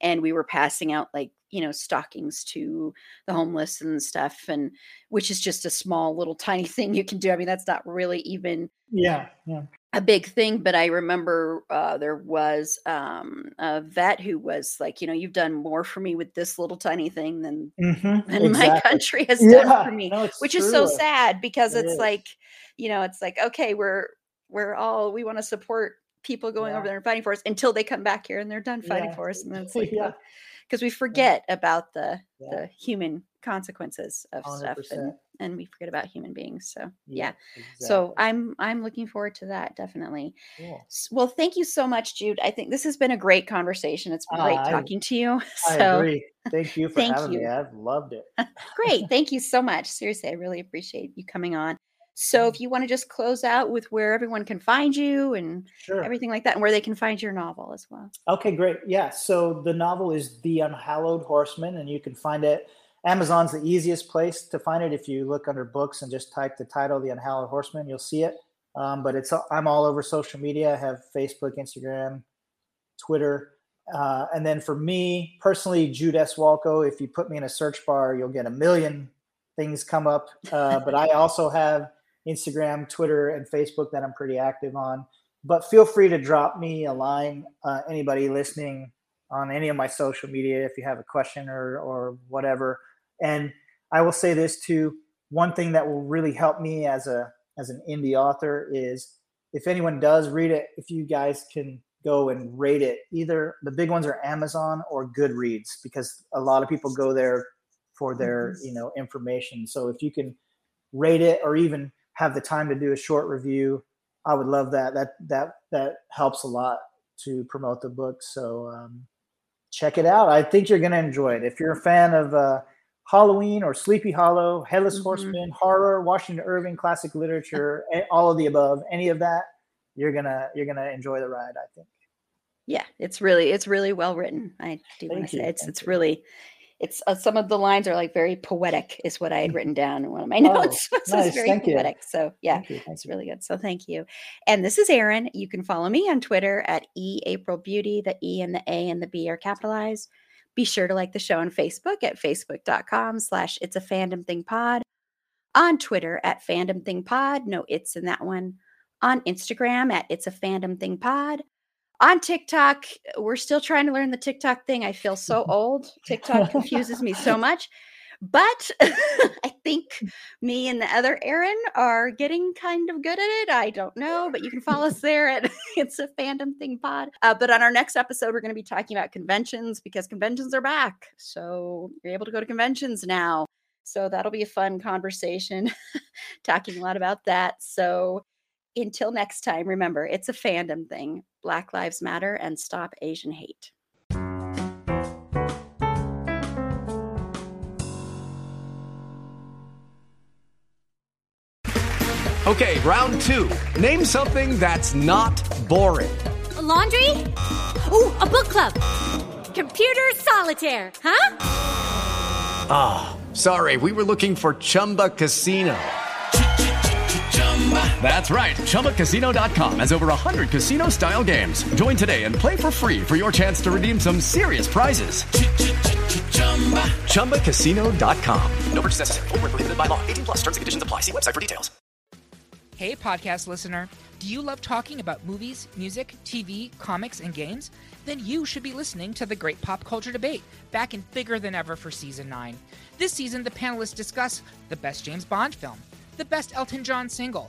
and we were passing out like you know stockings to the homeless and stuff and which is just a small little tiny thing you can do i mean that's not really even yeah yeah a big thing but i remember uh, there was um, a vet who was like you know you've done more for me with this little tiny thing than mm-hmm, than exactly. my country has yeah, done for me no, which true. is so sad because it it's is. like you know it's like okay we're we're all we want to support people going yeah. over there and fighting for us until they come back here and they're done fighting yeah. for us and then it's like yeah because we forget about the the human consequences of 100%. stuff and, and we forget about human beings so yeah, exactly. so i'm i'm looking forward to that definitely. Cool. well thank you so much jude. I think this has been a great conversation. It's been great uh, talking I, to you so I agree. thank you for thank having you. me i've loved it. Great. Thank you so much. Seriously i really appreciate you coming on so if you want to just close out with where everyone can find you and sure. everything like that, and where they can find your novel as well. Okay, great. Yeah. So the novel is The Unhallowed Horseman, and you can find it. Amazon's the easiest place to find it. If you look under books and just type the title, The Unhallowed Horseman, you'll see it. Um, but it's I'm all over social media. I have Facebook, Instagram, Twitter. Uh, and then for me personally, Jude S. Walko, if you put me in a search bar, you'll get a million things come up. Uh, but I also have Instagram, Twitter, and Facebook that I'm pretty active on. But feel free to drop me a line, uh, anybody listening on any of my social media if you have a question or, or whatever. And I will say this too one thing that will really help me as a as an indie author is if anyone does read it, if you guys can go and rate it, either the big ones are Amazon or Goodreads, because a lot of people go there for their mm-hmm. you know information. So if you can rate it or even have the time to do a short review, I would love that. That that that helps a lot to promote the book. So um, check it out. I think you're going to enjoy it. If you're a fan of uh, Halloween or Sleepy Hollow, Headless mm-hmm. Horseman, horror, Washington Irving, classic literature, all of the above, any of that, you're gonna you're gonna enjoy the ride. I think. Yeah, it's really it's really well written. I do want to say it's Thank it's you. really it's uh, some of the lines are like very poetic is what i had mm. written down in one of my notes. Oh, so nice. it's very thank poetic. You. so yeah thank. Thank it's you. really good. So thank you. And this is erin. You can follow me on twitter at e april beauty the e and the a and the b are capitalized. Be sure to like the show on facebook at facebook.com slash it's a fandom thing pod. On twitter at fandom thing pod. No it's in that one. On instagram at it's a fandom thing pod on TikTok, we're still trying to learn the TikTok thing. I feel so old. TikTok confuses me so much. But I think me and the other Erin are getting kind of good at it. I don't know, but you can follow us there at It's a Fandom Thing Pod. Uh, but on our next episode, we're going to be talking about conventions because conventions are back. So you're able to go to conventions now. So that'll be a fun conversation, talking a lot about that. So until next time, remember it's a fandom thing. Black Lives Matter and stop Asian hate. Okay, round two. Name something that's not boring. A laundry? Ooh, a book club. Computer solitaire, huh? Ah, oh, sorry, we were looking for Chumba Casino. That's right. ChumbaCasino.com has over 100 casino style games. Join today and play for free for your chance to redeem some serious prizes. ChumbaCasino.com. No purchase necessary. Full prohibited by law. 18 plus terms and conditions apply. See website for details. Hey, podcast listener. Do you love talking about movies, music, TV, comics, and games? Then you should be listening to The Great Pop Culture Debate, back and bigger than ever for season 9. This season, the panelists discuss the best James Bond film, the best Elton John single,